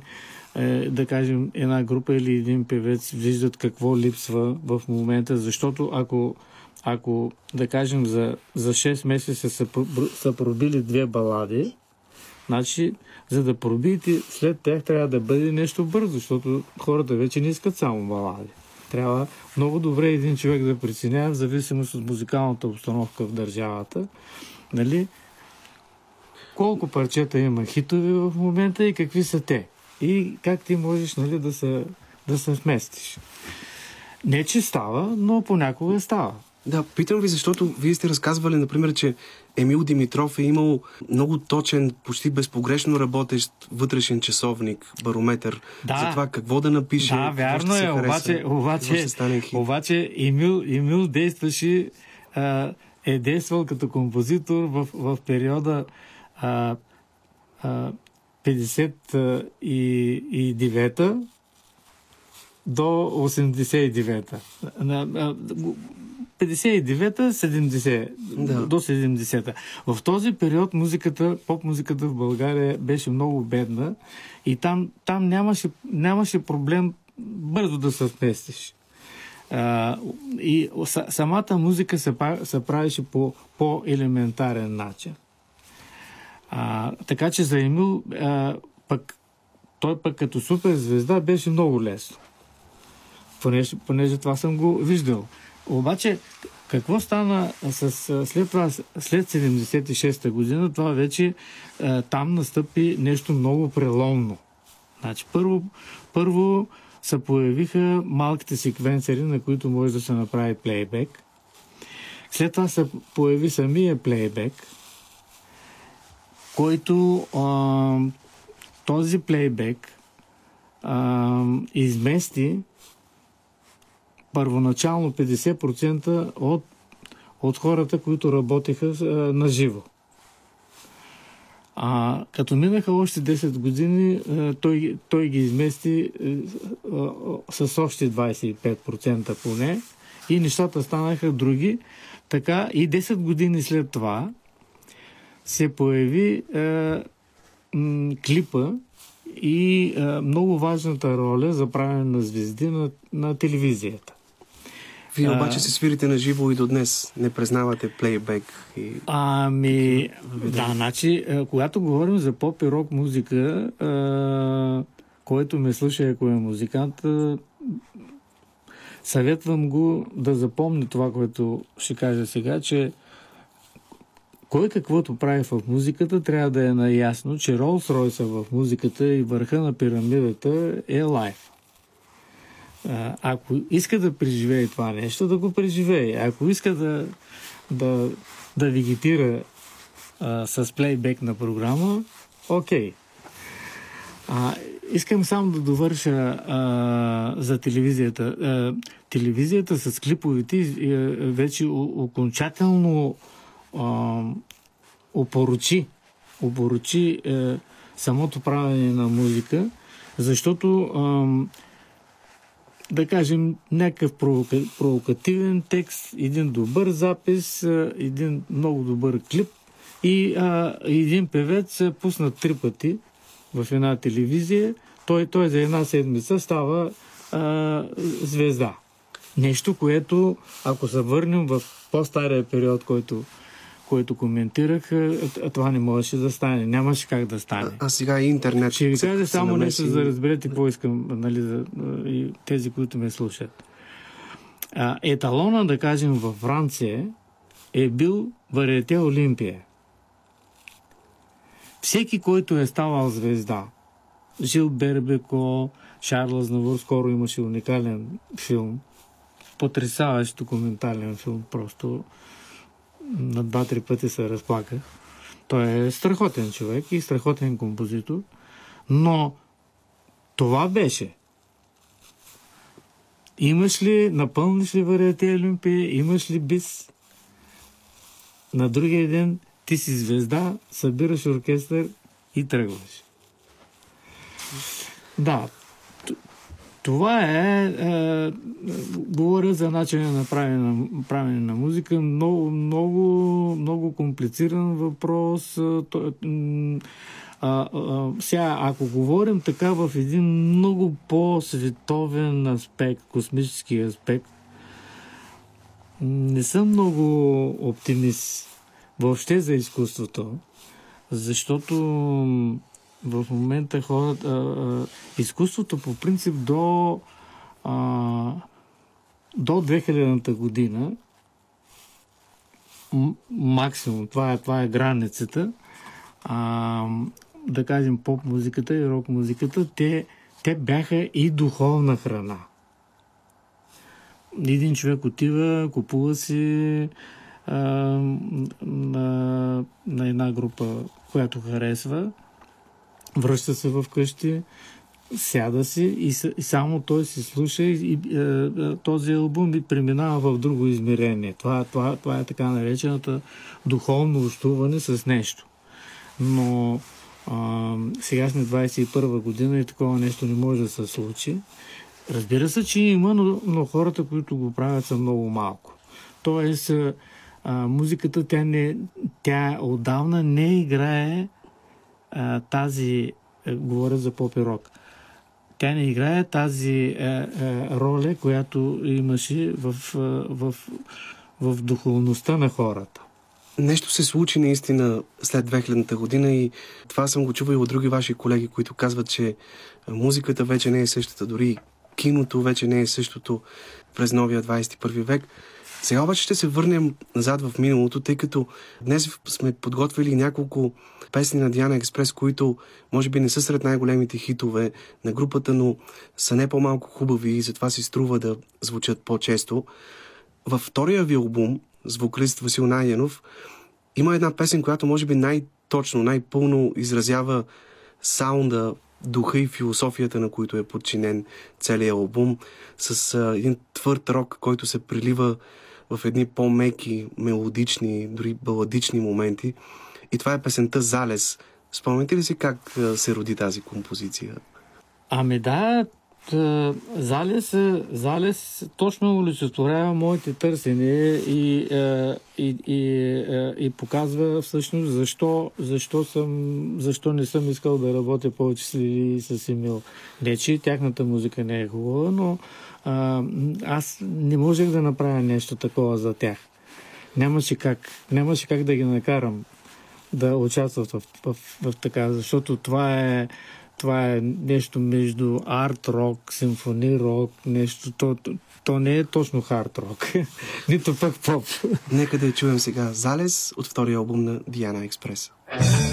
е, да кажем, една група или един певец виждат какво липсва в момента, защото ако, ако да кажем, за, за 6 месеца са, са пробили две балади, Значи, за да пробиете след тях трябва да бъде нещо бързо, защото хората вече не искат само балади. Трябва много добре един човек да преценява в зависимост от музикалната обстановка в държавата, нали, колко парчета има хитови в момента и какви са те. И как ти можеш нали, да, се, да се вместиш. Не, че става, но понякога става. Да, питам ви, защото вие сте разказвали, например, че Емил Димитров е имал много точен, почти безпогрешно работещ вътрешен часовник, барометър Да. за това какво да напише. Да, вярно е, обаче, обаче, обаче Емил, Емил действаше, а, е действал като композитор в, в периода а, а, 59-та до 89-та. На- на- 59-та, 70, Да. до 70-та. В този период музиката, поп-музиката в България беше много бедна и там, там нямаше, нямаше проблем бързо да се вместиш. А, и са- самата музика се, се правеше по по-елементарен начин. А, така че за Емил а, пък, той пък като суперзвезда беше много лесно. Понеже, понеже това съм го виждал. Обаче, какво стана с, след това, след 76-та година, това вече там настъпи нещо много преломно. Значи, първо, първо се появиха малките секвенсери, на които може да се направи плейбек. След това се появи самия плейбек. който а, този плейбек а, измести първоначално 50% от, от хората, които работеха а, на живо. А като минаха още 10 години, а, той, той ги измести а, а, с още 25% поне и нещата станаха други. Така и 10 години след това се появи а, м, клипа и а, много важната роля за правене на звезди на, на телевизията. Вие обаче се свирите на живо и до днес. Не признавате плейбек и... Ами, да, значи, а, когато говорим за поп и рок музика, а, който ме слуша, ако е музикант, а, съветвам го да запомни това, което ще кажа сега, че кой каквото прави в музиката, трябва да е наясно, че Ролс Ройса в музиката и върха на пирамидата е лайф. А, Ако иска да преживее това нещо, да го преживее. Ако иска да, да, да вегетира а, с плейбек на програма, окей. А, искам само да довърша а, за телевизията. А, телевизията с клиповете е, вече окончателно а, опоручи, опоручи е, самото правене на музика, защото ам, да кажем, някакъв провока, провокативен текст, един добър запис, един много добър клип и а, един певец пусна три пъти в една телевизия, той, той за една седмица става а, звезда. Нещо, което, ако се върнем в по-стария период, който, който коментирах, а, а, това не можеше да стане. Нямаше как да стане. А, а сега и интернет. Ще ви кажа само нещо, за да разберете какво искам, нали, за, и тези, които ме слушат. А, еталона, да кажем, във Франция е бил Вариете Олимпия. Всеки, който е ставал звезда, Жил Бербеко, Шарл Азнавур, скоро имаше уникален филм, потрясаващ документален филм, просто на два-три пъти се разплаках. Той е страхотен човек и страхотен композитор, но това беше. Имаш ли, напълниш ли вариете Олимпия, имаш ли бис? На другия ден ти си звезда, събираш оркестър и тръгваш. Да, това е, е, говоря за начина на правене на, правене на музика. Много, много, много комплициран въпрос. а, то- м, А, а, сега, ако говорим така в един много по-световен аспект, космически аспект, не съм много оптимист въобще за изкуството, защото в момента хората. А, а, изкуството по принцип до, а, до 2000-та година м- максимум, това е, това е границата, а, да кажем поп музиката и рок музиката, те, те бяха и духовна храна. Един човек отива, купува си а, на, на една група, която харесва, връща се в къщи, сяда си и, и само той си слуша и, и е, е, този албум и преминава в друго измерение. Това, това, това е така наречената духовно общуване с нещо. Но а, сега сме 21 година и такова нещо не може да се случи. Разбира се, че има, но, но хората, които го правят, са много малко. Тоест, а, музиката, тя, не, тя отдавна не играе тази, а, говоря за поп и рок, тя не играе тази а, а, роля, която имаше в, а, в, в духовността на хората. Нещо се случи наистина след 2000-та година и това съм го чувал и от други ваши колеги, които казват, че музиката вече не е същата, дори киното вече не е същото през новия 21 век. Сега обаче ще се върнем назад в миналото, тъй като днес сме подготвили няколко песни на Диана Експрес, които може би не са сред най-големите хитове на групата, но са не по-малко хубави и затова си струва да звучат по-често. Във втория ви албум, с Васил Найденов, Има една песен, която може би най-точно, най-пълно изразява саунда, духа и философията, на които е подчинен целият албум, с а, един твърд рок, който се прилива в едни по-меки, мелодични, дори баладични моменти. И това е песента Залез. Спомняте ли си как се роди тази композиция? Ами да, залез, е- залез точно олицетворява моите търсения и, и, и, и показва всъщност защо, защо, съм, защо не съм искал да работя повече с Лили с Емил. Не, че тяхната музика не е хубава, но а, аз не можех да направя нещо такова за тях. Нямаше как, нямаше как да ги накарам да участват в, в, в, в така, защото това е, това е нещо между арт рок, симфони рок, нещо, то, то, то не е точно хард рок, нито пък поп. Нека да я чуем сега Залез от втория албум на Диана Експрес. По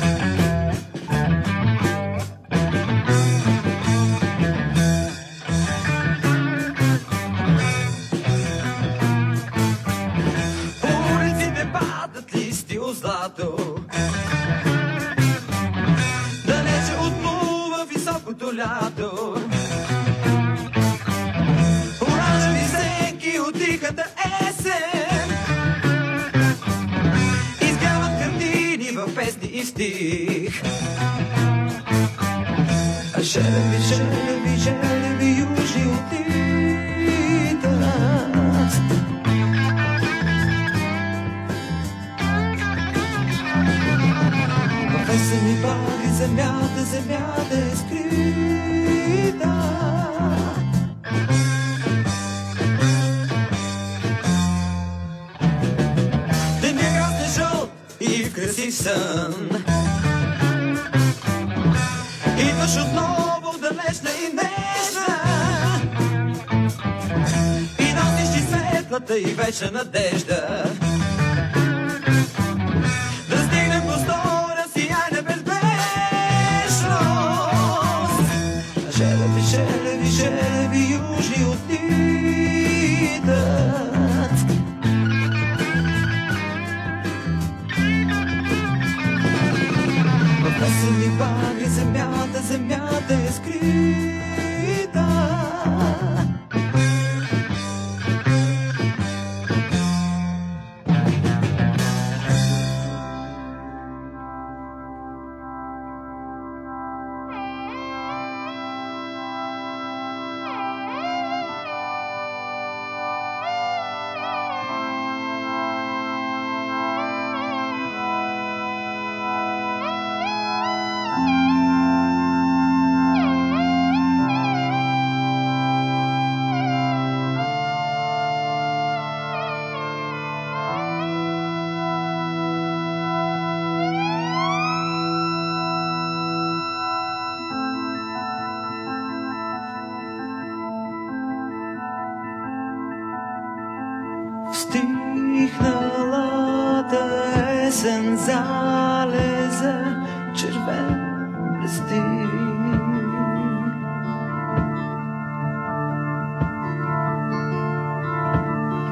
песни и стих. А Желеви, желеви, желеви южи отидат. В есени баги светлата и вечна надежда.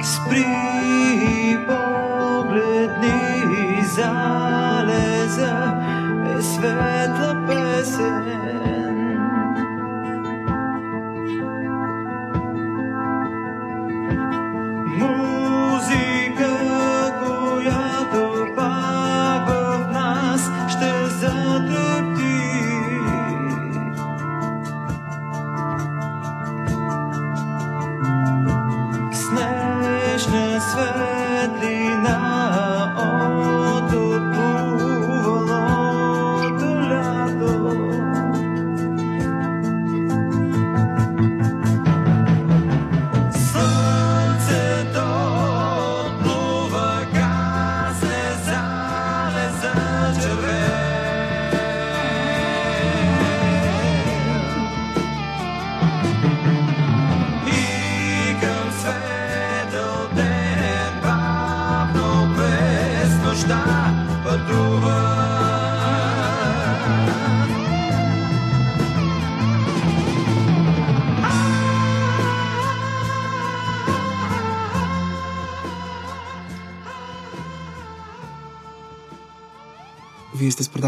Спри погледни залеза е светла песен.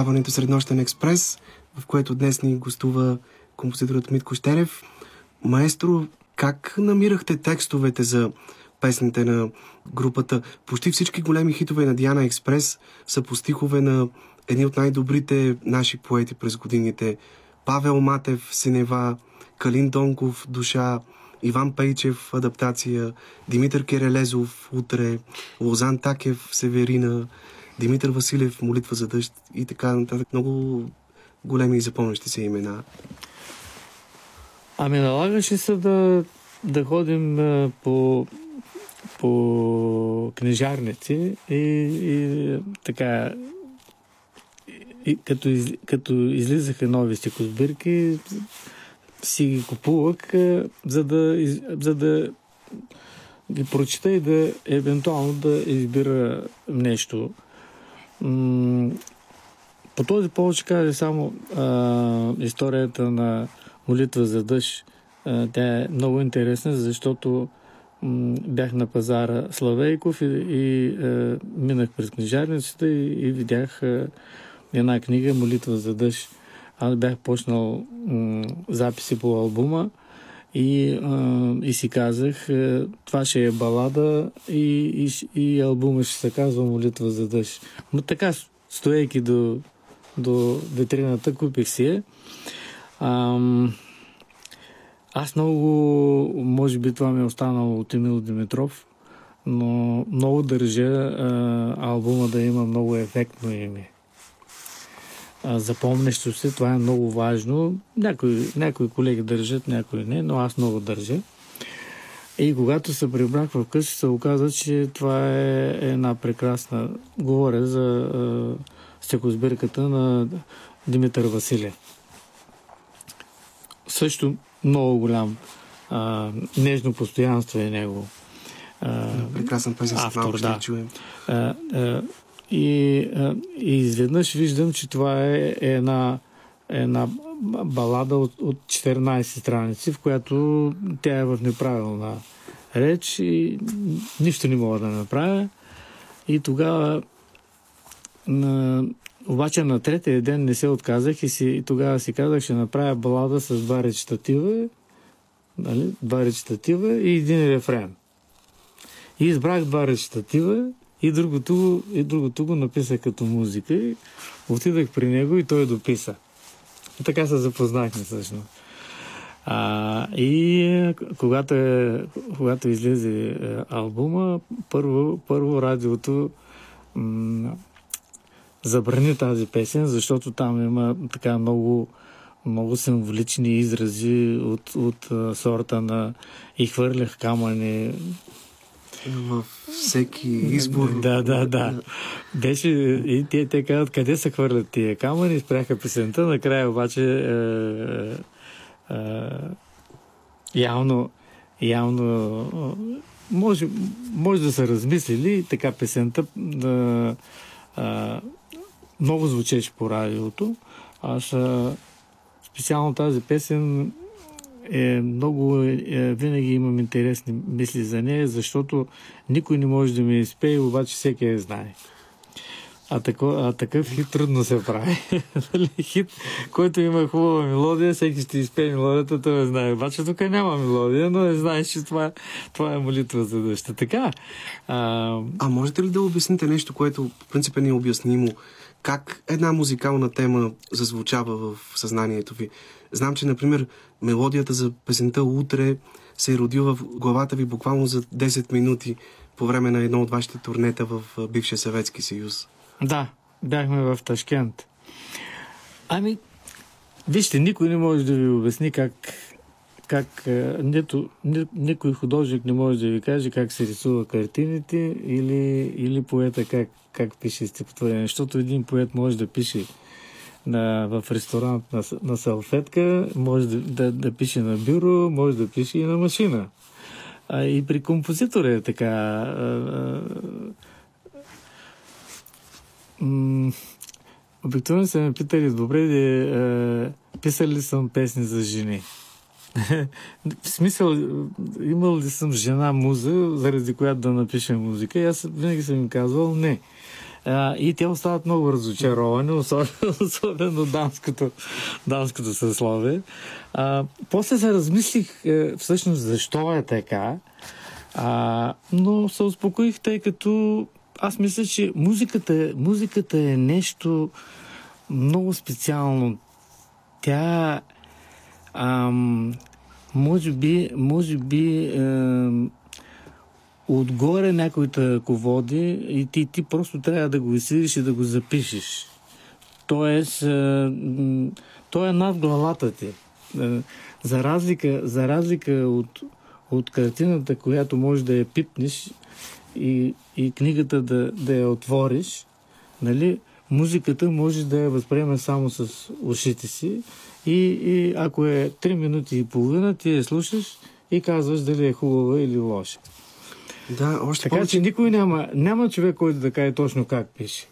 Предаването Среднощен експрес, в което днес ни гостува композиторът Митко Щерев. Маестро, как намирахте текстовете за песните на групата? Почти всички големи хитове на Диана Експрес са по стихове на едни от най-добрите наши поети през годините. Павел Матев, Синева, Калин Донков, Душа, Иван Пейчев, Адаптация, Димитър Керелезов, Утре, Лозан Такев, Северина, Димитър Василев, Молитва за дъжд и така нататък. Много големи и запомнящи се имена. Ами налагаше се да, да ходим по, по книжарници и, и така и, като, из, като излизаха нови стихосбирки, си ги купувах, за да, за да ги прочита и да евентуално да избира нещо. По този повод ще кажа само а, историята на молитва за дъжд. Тя е много интересна, защото бях на пазара Славейков и, и а, минах през книжарницата и, и видях а, една книга Молитва за дъжд. Аз бях почнал м- записи по албума и, а, и си казах, е, това ще е балада и, и, и албума ще се казва Молитва за дъжд. Но така, стоейки до, до витрината, купих си я. Ам, аз много, може би това ми е останало от Емил Димитров, но много държа а, албума да има много ефектно име запомнящо се. Това е много важно. Някои, някои колеги държат, някои не, но аз много държа. И когато се прибрах в къщи, се оказа, че това е една прекрасна... Говоря за е, стекозбирката на Димитър Василев. Също много голям а, нежно постоянство е него. Прекрасен песен, автор, да. чуем. А, а, и, и изведнъж виждам, че това е една, една балада от, от 14 страници, в която тя е в неправилна реч и нищо не мога да направя. И тогава на, обаче на третия ден не се отказах и, си, и тогава си казах, ще направя балада с два речитатива, нали? два речитатива и един рефрен. И избрах два речитатива и другото, и другото го написа като музика. И отидах при него и той дописа. И така се запознахме всъщност. А, и когато, е, когато излезе е, албума, първо, първо радиото м- забрани тази песен, защото там има така много, много символични изрази от, от, от сорта на и хвърлях камъни във всеки избор. Да, да, да. Беше и те, те казват къде се хвърлят тия камъни, спряха песента, накрая обаче е, е, е, явно, явно може, може да са размислили така песента да, е, много звучеше по радиото. Аз е, специално тази песен е много, е, винаги имам интересни мисли за нея, защото никой не може да ми изпее, обаче всеки я знае. А, тако, а такъв хит трудно се прави. Нали? хит, който има хубава мелодия, всеки ще изпее мелодията, той знае. Обаче тук няма мелодия, но не знаеш, че това, това е молитва за дъща. Така. А... а можете ли да обясните нещо, което по принцип е необяснимо? Как една музикална тема зазвучава в съзнанието ви? Знам, че, например, мелодията за песента Утре се е родила в главата ви буквално за 10 минути по време на едно от вашите турнета в бившия Съветски съюз. Да, бяхме в Ташкент. Ами, вижте, никой не може да ви обясни как, как нито, ни, никой художник не може да ви каже как се рисува картините или, или поета как, как пише стихотворение. Защото един поет може да пише на, в ресторант на, на салфетка, може да, да, да пише на бюро, може да пише и на машина. А и при композитора е така. Обикновено са ме питали, добре, де, а, писали ли съм песни за жени? в смисъл, имал ли съм жена муза, заради която да напиша музика? И аз винаги съм им казвал не. И те остават много разочаровани, особено, особено дамското, дамското съсловие. А, после се размислих е, всъщност защо е така, а, но се успокоих, тъй като аз мисля, че музиката, музиката е нещо много специално. Тя ам, може би, може би ам, отгоре някой те ръководи и ти, ти просто трябва да го изсидиш и да го запишеш. Тоест, а, то е над главата ти. А, за разлика, за разлика от, от картината, която може да я пипнеш и, и книгата да, да я отвориш, нали, музиката може да я възприеме само с ушите си и, и ако е 3 минути и половина, ти я слушаш и казваш дали е хубава или лоша. Да, още Така повече, че никой няма, няма човек, който да каже точно как пише.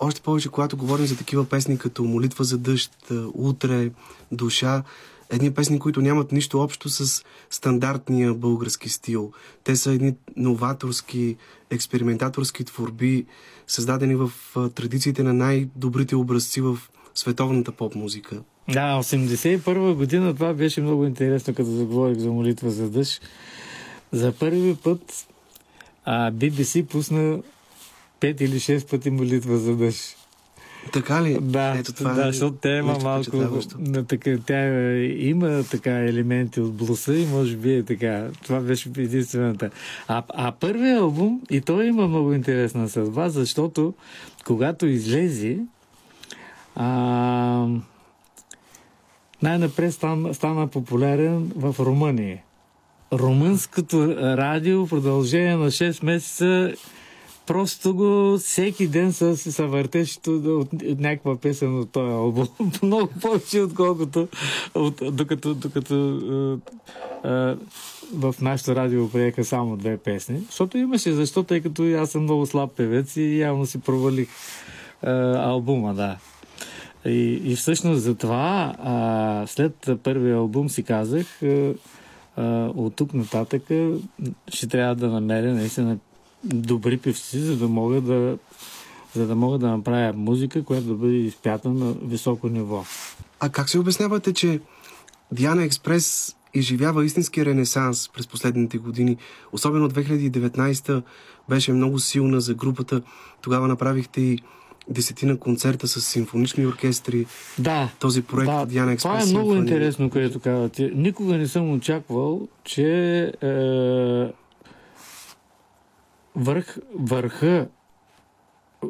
още повече, когато говорим за такива песни като Молитва за дъжд, Утре, Душа, едни песни, които нямат нищо общо с стандартния български стил. Те са едни новаторски, експериментаторски творби, създадени в традициите на най-добрите образци в световната поп-музика. Да, 81 година това беше много интересно, като заговорих за молитва за дъжд. За първи път а, BBC пусна 5 или 6 пъти молитва за дъжд. Така ли? Да, Ето това да е защото тя има нещо малко. На, така, тя има така елементи от блуса и може би е така. Това беше единствената. А, а първият албум, и той има много интересна съдба, защото когато излезе, а, най-напред стана, стана популярен в Румъния. Румънското радио в продължение на 6 месеца просто го всеки ден се, се въртеше от, някаква песен от този албум. Много повече, отколкото от, докато, докато е, е, в нашото радио приеха само две песни. Защото имаше, защо, тъй като аз съм много слаб певец и явно си провалих е, албума, да. И, и всъщност затова а, след първия албум си казах, а, а, от тук нататък ще трябва да намеря наистина добри певци, за да мога да, за да мога да направя музика, която да бъде изпята на високо ниво. А как се обяснявате, че Диана Експрес изживява истински ренесанс през последните години? Особено 2019 беше много силна за групата. Тогава направихте и десетина концерта с симфонични оркестри. Да. Този проект да, Диана Експрес. Това е много интересно, което казвате. Никога не съм очаквал, че е, върх, върха е,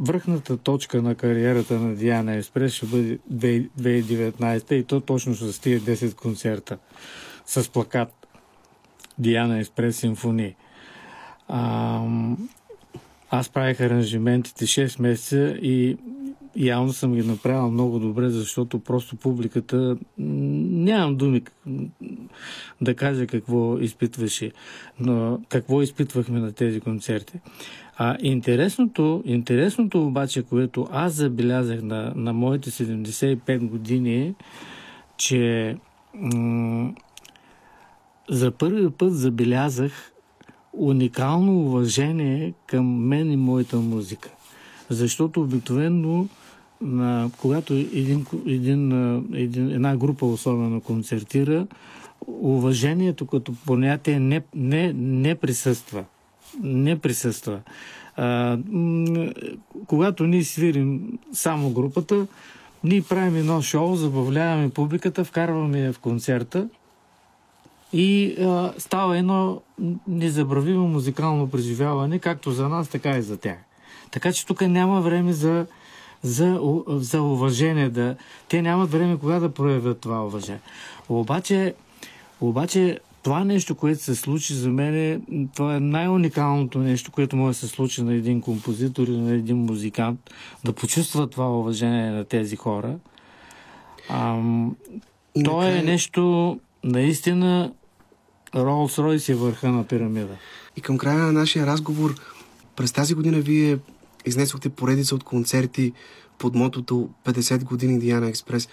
върхната точка на кариерата на Диана Еспрес ще бъде 2019 и то точно с тия 10 концерта с плакат Диана Еспрес симфони. Аз правих аранжиментите 6 месеца и явно съм ги направил много добре, защото просто публиката нямам думи да кажа какво изпитваше, но какво изпитвахме на тези концерти. А интересното, интересното обаче, което аз забелязах на, на моите 75 години е, че м- за първи път забелязах уникално уважение към мен и моята музика. Защото обикновено на, когато един, един, един, една група особено концертира, уважението като понятие не, не, не присъства. Не присъства. А, м- когато ние свирим само групата, ние правим едно шоу, забавляваме публиката, вкарваме я в концерта и а, става едно незабравимо музикално преживяване, както за нас, така и за тях. Така че тук няма време за, за, за уважение. Да, те нямат време кога да проявят това уважение. Обаче, обаче това нещо, което се случи за мен, това е най-уникалното нещо, което може да се случи на един композитор или на един музикант, да почувства това уважение на тези хора. Ам, то е нещо наистина Ролс Ройс е върха на пирамида. И към края на нашия разговор, през тази година вие изнесохте поредица от концерти под мотото 50 години Диана Експрес.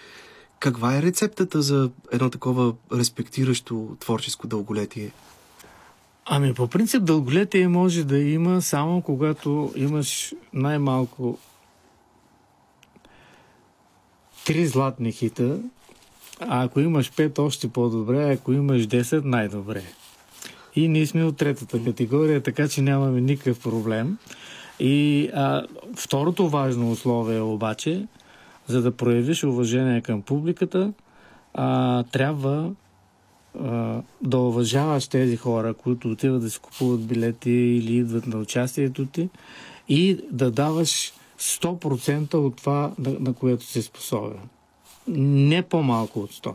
Каква е рецептата за едно такова респектиращо творческо дълголетие? Ами, по принцип, дълголетие може да има само когато имаш най-малко три златни хита, а ако имаш пет, още по-добре, ако имаш 10, най-добре. И ние сме от третата категория, така че нямаме никакъв проблем. И а, второто важно условие обаче, за да проявиш уважение към публиката, а, трябва а, да уважаваш тези хора, които отиват да си купуват билети или идват на участието ти и да даваш 100% от това, на, на което си способен. Не по-малко от 100.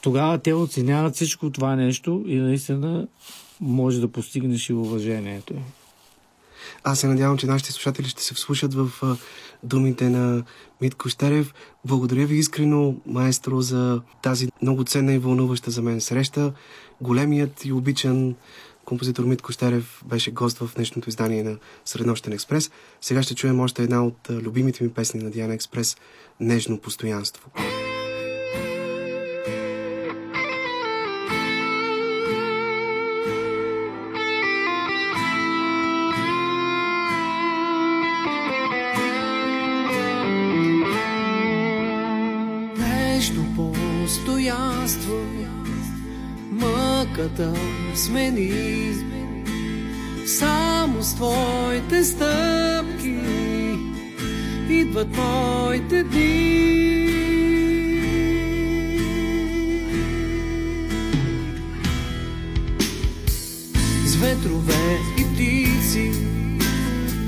Тогава те оценяват всичко това нещо и наистина може да постигнеш и уважението. Аз се надявам, че нашите слушатели ще се вслушат в думите на Митко Щерев. Благодаря ви искрено, маестро, за тази много ценна и вълнуваща за мен среща. Големият и обичан композитор Митко Щерев беше гост в днешното издание на Среднощен експрес. Сега ще чуем още една от любимите ми песни на Диана Експрес «Нежно постоянство». Да смени Само с твоите стъпки. Идват моите дни. С ветрове и птици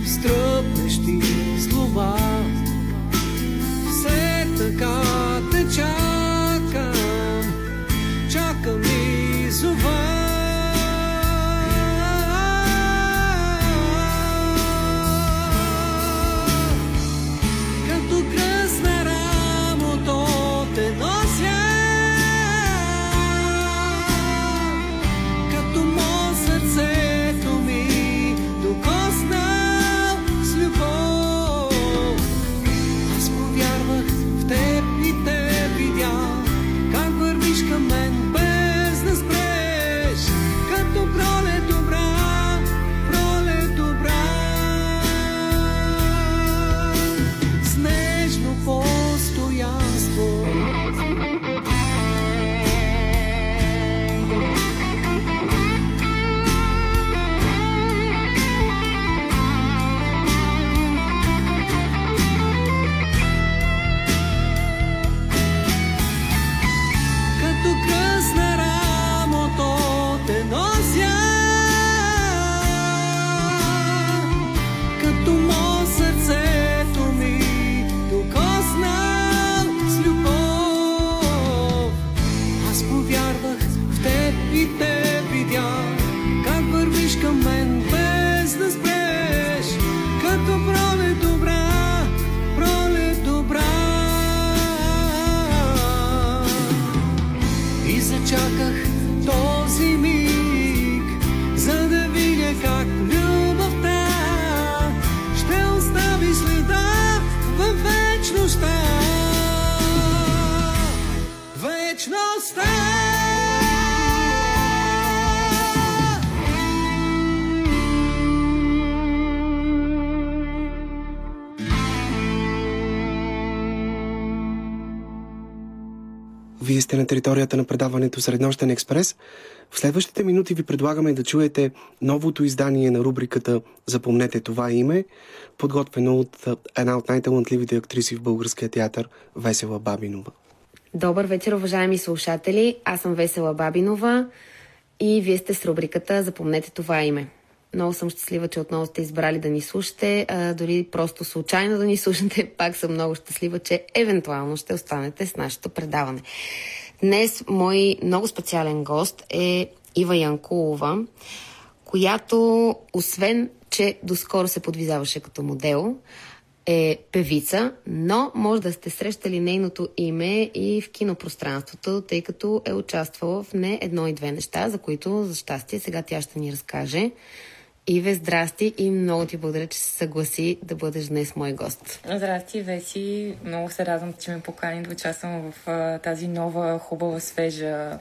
стръпнещи слова. Все така територията на предаването Среднощен експрес. В следващите минути ви предлагаме да чуете новото издание на рубриката Запомнете това име, подготвено от една от най-талантливите актриси в българския театър Весела Бабинова. Добър вечер, уважаеми слушатели. Аз съм Весела Бабинова и вие сте с рубриката Запомнете това име. Много съм щастлива, че отново сте избрали да ни слушате. А, дори просто случайно да ни слушате, пак съм много щастлива, че евентуално ще останете с нашето предаване. Днес мой много специален гост е Ива Янкулова, която, освен, че доскоро се подвизаваше като модел, е певица, но може да сте срещали нейното име и в кинопространството, тъй като е участвала в не едно и две неща, за които, за щастие, сега тя ще ни разкаже. Иве, здрасти и много ти благодаря, че се съгласи да бъдеш днес мой гост. Здрасти, Веси. Много се радвам, че ме покани да участвам в а, тази нова, хубава, свежа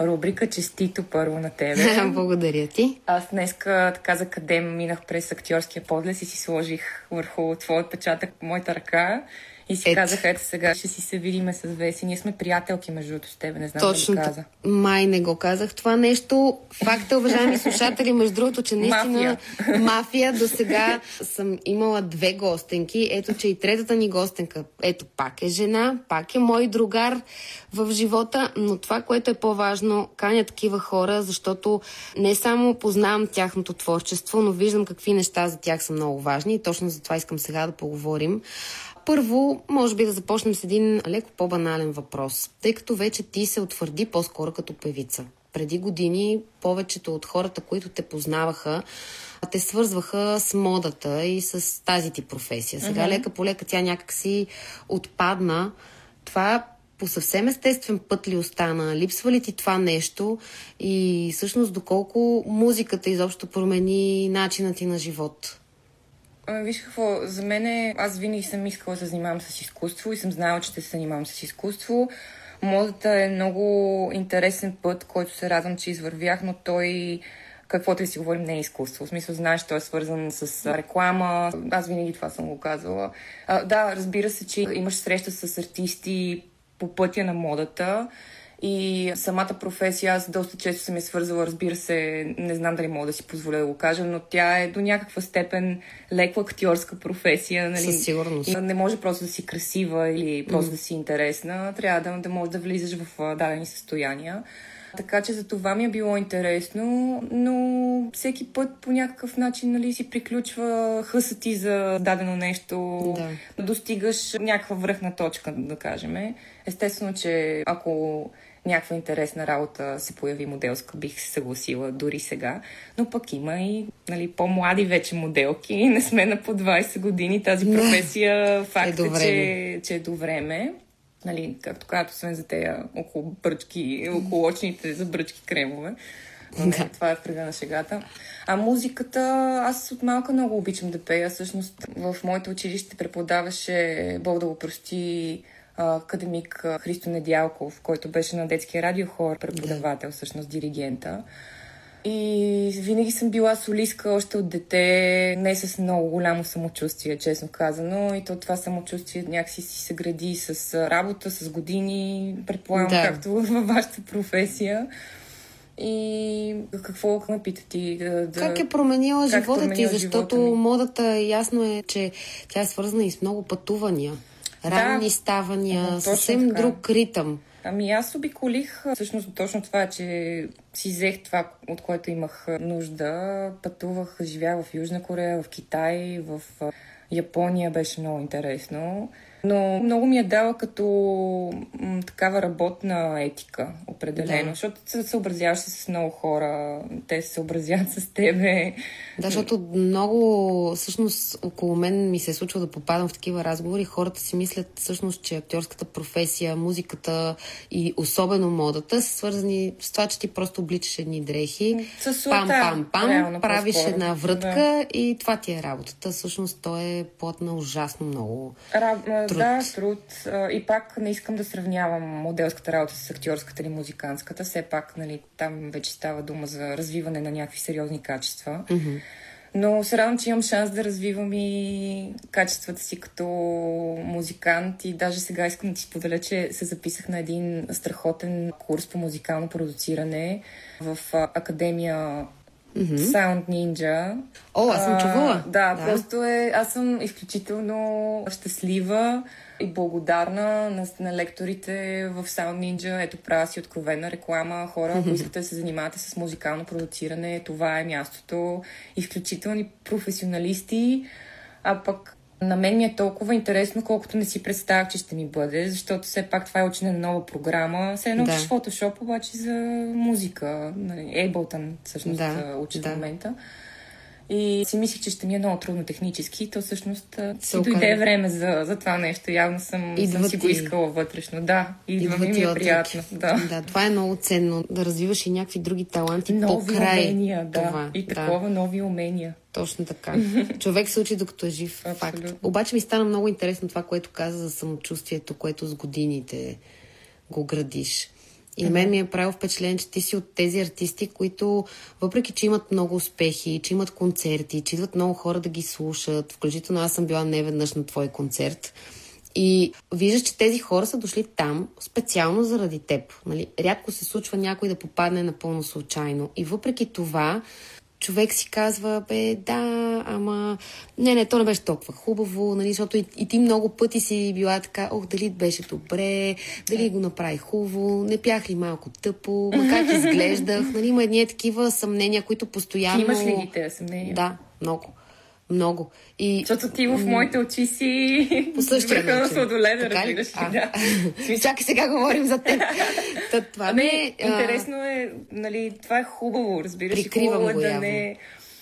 рубрика. Честито първо на тебе. Благодаря ти. Аз днеска така за кадем минах през актьорския подлез и си сложих върху твой отпечатък моята ръка и си Ето. казах, ето сега ще си се видиме с Веси. Ние сме приятелки между другото с тебе, не знам Точно дали каза. Май не го казах това нещо. Факт е, уважаеми слушатели, между другото, че наистина Мафия. мафия до сега съм имала две гостенки. Ето, че и третата ни гостенка, ето пак е жена, пак е мой другар в живота, но това, което е по-важно, каня такива хора, защото не само познавам тяхното творчество, но виждам какви неща за тях са много важни и точно за това искам сега да поговорим. Първо, може би да започнем с един леко по-банален въпрос, тъй като вече ти се утвърди по-скоро като певица. Преди години повечето от хората, които те познаваха, те свързваха с модата и с тази ти професия. Сега uh-huh. лека по лека тя някакси отпадна. Това по съвсем естествен път ли остана? Липсва ли ти това нещо? И всъщност доколко музиката изобщо промени начинът ти на живот? А, Виж какво, за мен аз винаги съм искала да се занимавам с изкуство и съм знала, че ще се занимавам с изкуство. Модата е много интересен път, който се радвам, че извървях, но той каквото и си говорим, не е изкуство. В смисъл, знаеш, той е свързан с реклама. Аз винаги това съм го казала. А, да, разбира се, че имаш среща с артисти по пътя на модата. И самата професия, аз доста често съм я свързала, разбира се, не знам дали мога да си позволя да го кажа, но тя е до някаква степен леко актьорска професия. Нали? Със сигурност. И не може просто да си красива или просто mm. да си интересна. Трябва да, да можеш да влизаш в дадени състояния. Така че за това ми е било интересно, но всеки път по някакъв начин нали, си приключва хъса ти за дадено нещо, Да. достигаш някаква връхна точка, да кажем. Естествено, че ако някаква интересна работа се появи моделска, бих се съгласила дори сега. Но пък има и нали, по-млади вече моделки. Не сме на по 20 години. Тази професия факт до е, време. че, че е до време. Нали, както казват, освен за тея около бръчки, около очните за бръчки кремове. Но не, Да. това е в кръга на шегата. А музиката, аз от малка много обичам да пея. Всъщност в моето училище преподаваше, Бог да го прости, академик Христо Недялков, който беше на детския радиохор, преподавател, всъщност диригента. И винаги съм била солистка още от дете, не с много голямо самочувствие, честно казано. И то това самочувствие някакси си се гради с работа, с години, предполагам, Да. както във вашата професия. И какво ме пита ти? Да, да... Как е променила как живота ти? Защото живота модата ясно е, че тя е свързана и с много пътувания. Ранни ставания, Ага, точно съвсем така. друг ритъм. Ами аз обиколих всъщност точно това, че си взех това, от което имах нужда. Пътувах, живях в Южна Корея, в Китай, в Япония беше много интересно. Но много ми е дала като м, такава работна етика, определено. Да. Защото се съобразяваш се с много хора, те се съобразяват с тебе. Да, защото много, всъщност, около мен ми се е случва да попадам в такива разговори. Хората си мислят всъщност, че актьорската професия, музиката и особено модата са свързани с това, че ти просто обличаш едни дрехи. Със суета, пам, пам, пам, реално, правиш по-скоро. една врътка и това ти е работата. Всъщност, то е плод на ужасно много Раб, Труд. Да, труд. И пак не искам да сравнявам моделската работа с актьорската или музикантската. Все пак, нали, там вече става дума за развиване на някакви сериозни качества. Mm-hmm. Но се радвам, че имам шанс да развивам и качествата си като музикант и даже сега искам да ти споделя, че се записах на един страхотен курс по музикално продуциране в а, Академия Sound Ninja. О, аз съм А, чувала. Да, Да. просто е. Аз съм изключително щастлива и благодарна на, на лекторите в Sound Ninja. Ето, правя си откровена реклама. Хора, ако искате да се занимавате с музикално продуциране, това е мястото. Изключителни професионалисти. А пък на мен ми е толкова интересно, колкото не си представях, че ще ми бъде, защото все пак това е учене на нова програма. Се едно Да. Photoshop, обаче за музика. Нали, Ableton всъщност Да, учи да. в момента. И си мислих, че ще ми е много трудно технически. То всъщност си Се дойде оказа. време за, за това нещо. Явно съм, Идва съм си го искала вътрешно. Да, идва, Идва ми, е приятно. Да. да, това е много ценно. Да развиваш и някакви други таланти Нови покрай умения, да. това. И да. такова нови умения. Точно така. Човек се учи докато е жив. Факт. Абсолютно. Обаче ми стана много интересно това, което каза за самочувствието, което с годините го градиш. И на мен ми е правило впечатление, че ти си от тези артисти, които, въпреки че имат много успехи, че имат концерти, че идват много хора да ги слушат, включително аз съм била неведнъж на твой концерт, и виждаш, че тези хора са дошли там специално заради теб. Нали? Рядко се случва някой да попадне напълно случайно. И въпреки това, човек си казва, бе, да, ама не, не, то не беше толкова хубаво, нали, защото и, и ти много пъти си била така, ох, дали беше добре, дали го направи хубаво, не пях ли малко тъпо, ма как изглеждах, нали, има едни такива съмнения, които постоянно... Ти имаш ли ги тези съмнения? Да, много. Много. И... Защото ти в моите очи си по същия начин. на сладоледа, Така разбираш ли? А. Да. Чакай сега говорим за теб. Та, това ми Не, е, интересно е, нали, това е хубаво, разбираш? Прикривам Хубаво е го да явно. не...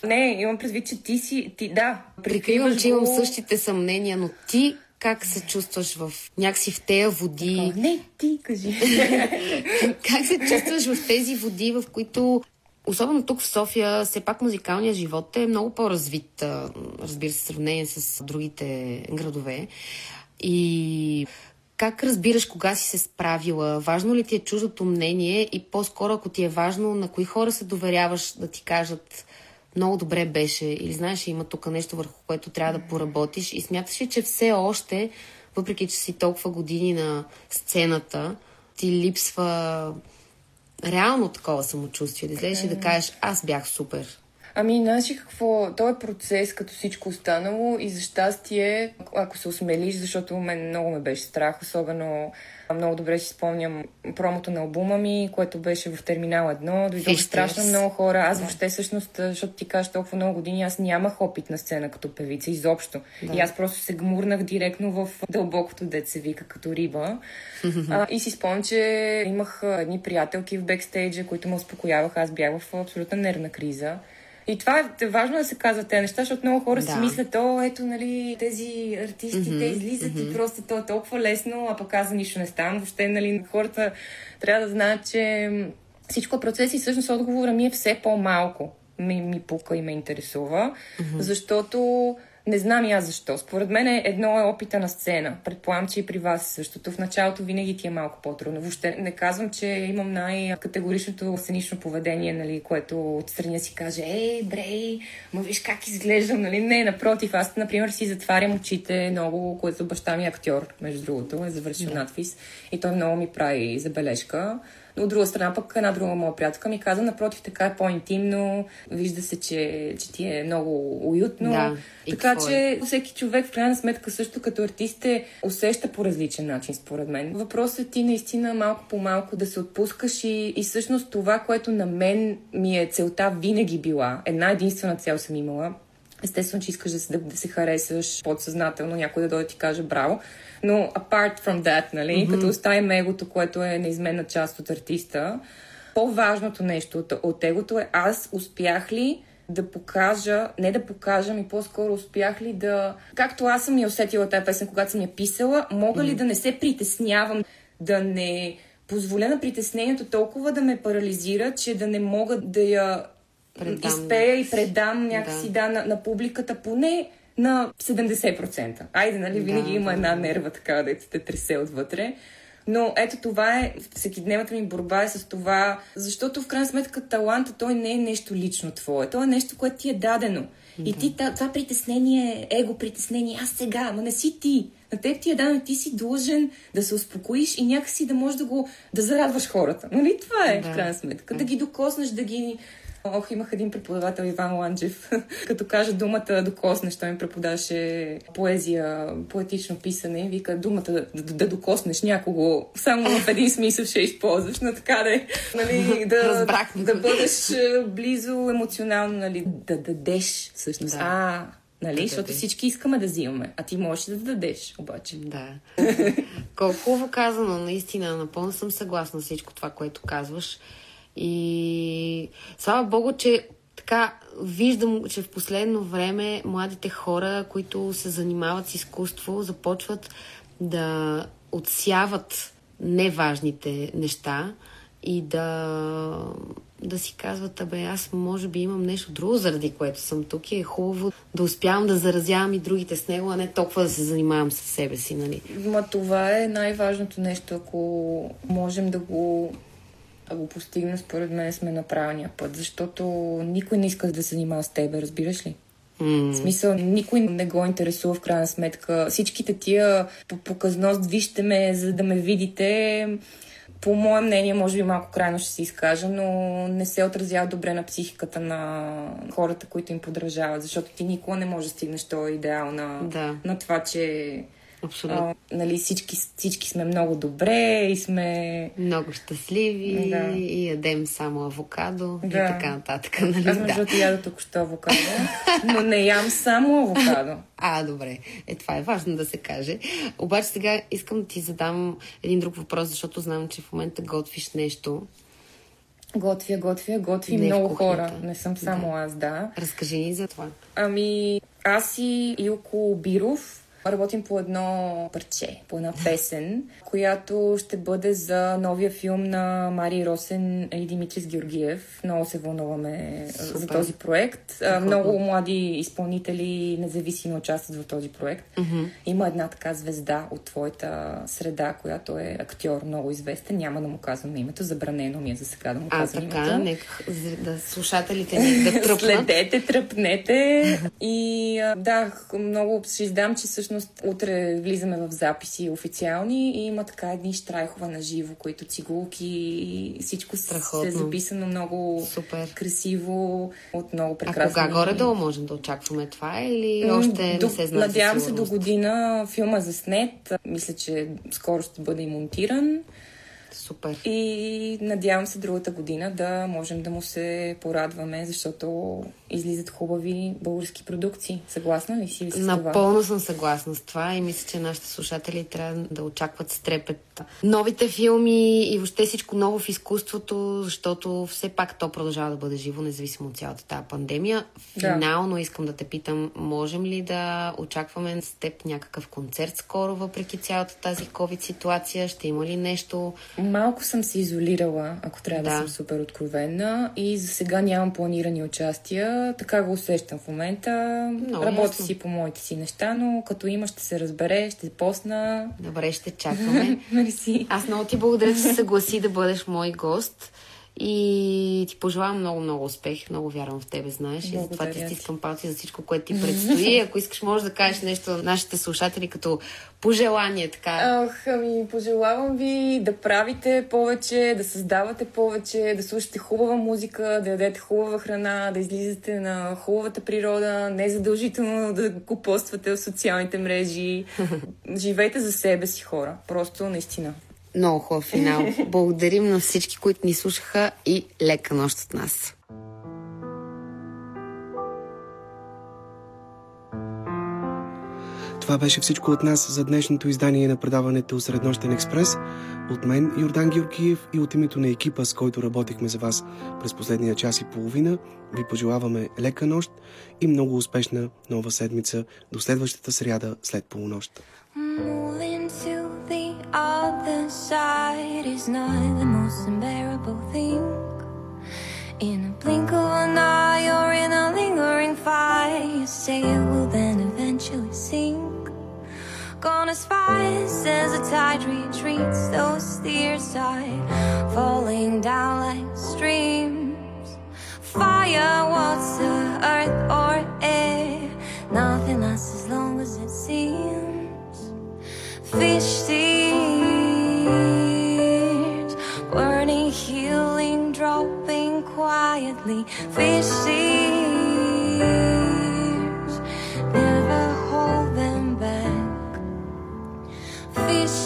Не, имам предвид, че ти си... Ти, да, Прикривам, че имам го. същите съмнения, но ти как се чувстваш в някакси в тея води? О, Не, ти кажи. Как се чувстваш в тези води, в които Особено тук в София, все пак музикалният живот е много по-развит, разбира се, в сравнение с другите градове. И как разбираш кога си се справила? Важно ли ти е чуждото мнение и по-скоро, ако ти е важно, на кои хора се доверяваш да ти кажат много добре беше или знаеш, има тук нещо върху което трябва да поработиш и смяташ ли, че все още, въпреки че си толкова години на сцената, ти липсва реално такова самочувствие, да излезеш и да кажеш, аз бях супер. Ами, знаеш ли какво? Той е процес като всичко останало и за щастие, ако се осмелиш, защото мен много ме беше страх, особено много добре си спомням промото на албума ми, което беше в Терминал 1. Дойдоха Фищерс. страшно много хора. Аз въобще всъщност, защото ти кажеш толкова много години, аз нямах опит на сцена като певица изобщо. И аз просто се гмурнах директно в дълбокото деца вика като риба. а, и си спомням, че имах едни приятелки в бекстейджа, които ме успокояваха. Аз бях в абсолютна нервна криза. И това е важно да се казват тези неща, защото много хора Да. си мислят, о, ето, нали, тези артисти, mm-hmm, те излизат mm-hmm. и просто то е толкова лесно, а пък аз за нищо не ставам. Въобще, нали, хората трябва да знаят, че всичко е процес и всъщност отговора ми е все по-малко. Ми, ми пука и ме интересува, mm-hmm. защото не знам и аз защо. Според мен е едно е опита на сцена. Предполагам, че и при вас същото. В началото винаги ти е малко по-трудно. Въобще не казвам, че имам най-категоричното сценично поведение, нали, което отстрани си каже, ей, брей, ма виж как изглеждам, нали? Не, напротив, аз, например, си затварям очите много, което баща ми е актьор, между другото, е завършил надфис и той много ми прави забележка. Но от друга страна пък една друга моя приятелка ми каза, напротив, така е по-интимно, вижда се, че, че ти е много уютно. Да, така е? че всеки човек в крайна сметка също като артист е усеща по различен начин, според мен. Въпросът е ти наистина малко по малко да се отпускаш и, и всъщност това, което на мен ми е целта винаги била, една единствена цел съм имала, Естествено, че искаш да се, да, да се харесаш подсъзнателно, някой да дойде ти каже браво. Но apart from that, нали, mm-hmm. като оставим егото, което е неизменна част от артиста, по-важното нещо от, от егото е аз успях ли да покажа, не да покажа, ми по-скоро успях ли да... Както аз съм я усетила тази песен, когато съм я писала, мога ли да не се притеснявам, да не позволя на притеснението толкова да ме парализира, че да не мога да я Предам изпея и предам някакси да, на, на публиката поне на 70%. Айде, нали, винаги Да, има да, една да. нерва така, да те тресе отвътре. Но ето това е, всекидневната ми борба е с това, защото в крайна сметка таланта той не е нещо лично твое, то е нещо, което ти е дадено. И ти това притеснение, его притеснение, аз сега, но не си ти. На теб ти е дадено, ти си длъжен да се успокоиш и някакси да можеш да го, да зарадваш хората. Нали това е, Да. в крайна сметка. Да ги докоснеш, да ги Ох, имах един преподавател, Иван Ланджев, като каже думата докоснеш, той ми преподаваше поезия, поетично писане, вика думата да, да, да докоснеш някого, само в един смисъл ще използваш, но така да е, нали, да, да бъдеш е, близо емоционално, нали, да дадеш всъщност. Да. А, нали, Да защото даде. всички искаме да взимаме, а ти можеш да дадеш, обаче. Да. Колко хубаво казано, наистина. Напълно съм съгласна с всичко това, което казваш. И слава Богу, че така виждам, че в последно време младите хора, които се занимават с изкуство, започват да отсяват неважните неща и да, да си казват, абе, аз може би имам нещо друго, заради което съм тук и е хубаво да успявам да заразявам и другите с него, а не толкова да се занимавам с себе си, нали? Ма това е най-важното нещо, ако можем да го го постигна, според мен сме на правилния път, защото никой не иска да се занимава с тебе, разбираш ли? М, В смисъл, никой не го интересува в крайна сметка. Всичките тия по показност, вижте ме, за да ме видите, по мое мнение, може би малко крайно ще се изкажа, но не се отразява добре на психиката на хората, които им подражават, защото ти никога не можеш да стигнеш този идеал на, Да. на това, че Абсолютно. а, нали, всички, всички сме много добре и сме... Много щастливи Да. и ядем само авокадо и Да. така нататък. Нали? Аз между Да. яда току-що авокадо, но не ям само авокадо. А, добре. Е, това е важно да се каже. Обаче сега искам да ти задам един друг въпрос, защото знам, че в момента готвиш нещо. Готвя, готвя, готви Не много хора. Не съм само аз, да. Разкажи ни за това. Ами, аз и Илко Биров работим по едно парче, по една песен, която ще бъде за новия филм на Мари Росен и Димитрис Георгиев. Много се вълнуваме а, за Супер. този проект. Страхотно. Много млади изпълнители независими участват в този проект. Има една така звезда от твоята среда, която е актьор много известен. Няма да му казвам името, забранено ми е за сега да му А, казвам така, името. нека да слушателите ни да тръпнат. Следете, тръпнете. И да, много ще издам, че всъщност утре влизаме в записи официални и има така едни штрайхове на живо, които цигулки и всичко с- Страхотно. е записано много Супер. красиво от много А прекрасни... кога горе-долу можем да очакваме това или още до- не се знае Надявам се до година филма заснет. Мисля, че скоро ще бъде и монтиран. Супер. И надявам се другата година да можем да му се порадваме, защото излизат хубави български продукции. Съгласна ли си с това? Напълно съм съгласна с това и мисля, че нашите слушатели трябва да очакват с трепет новите филми и въобще всичко ново в изкуството, защото все пак то продължава да бъде живо, независимо от цялата тази пандемия. Да. Финално искам да те питам, можем ли да очакваме с теб някакъв концерт скоро, въпреки цялата тази COVID ситуация? Ще има ли нещо? Малко съм се изолирала, ако трябва да, Да. съм супер откровенна. И за сега нямам планирани участия. Така го усещам в момента. Много Работя ясно. си по моите си неща, но като има ще се разбере, ще посна. Добре, ще чакаме. Мерси. Аз много ти благодаря, че се съгласи да бъдеш мой гост. И ти пожелавам много-много успех. Много вярвам в тебе, знаеш. И затова ти Благодаря ти. стискам палци за всичко, което ти предстои. Ако искаш, можеш да кажеш нещо на нашите слушатели като пожелание, така. Ах, ами, пожелавам ви да правите повече, да създавате повече, да слушате хубава музика, да ядете хубава храна, да излизате на хубавата природа, не задължително да го поствате в социалните мрежи. Живейте за себе си, хора. Просто наистина. Много хубав финал. Благодарим на всички, които ни слушаха и лека нощ от нас. Това беше всичко от нас за днешното издание на предаването Среднощен експрес. От мен, Йордан Георгиев и от името на екипа, с който работихме за вас през последния час и половина, ви пожелаваме лека нощ и много успешна нова седмица до следващата сряда след полунощ. Moving to other side is not the most unbearable thing. In a blink of an eye or in a lingering fire, you say it will then eventually sink. Gone as fast as the tide retreats, those tears are falling down like streams. Fire, water, earth, or air, nothing lasts as long as it seems. Fish burning, healing, dropping quietly. Fish never hold them back. Fish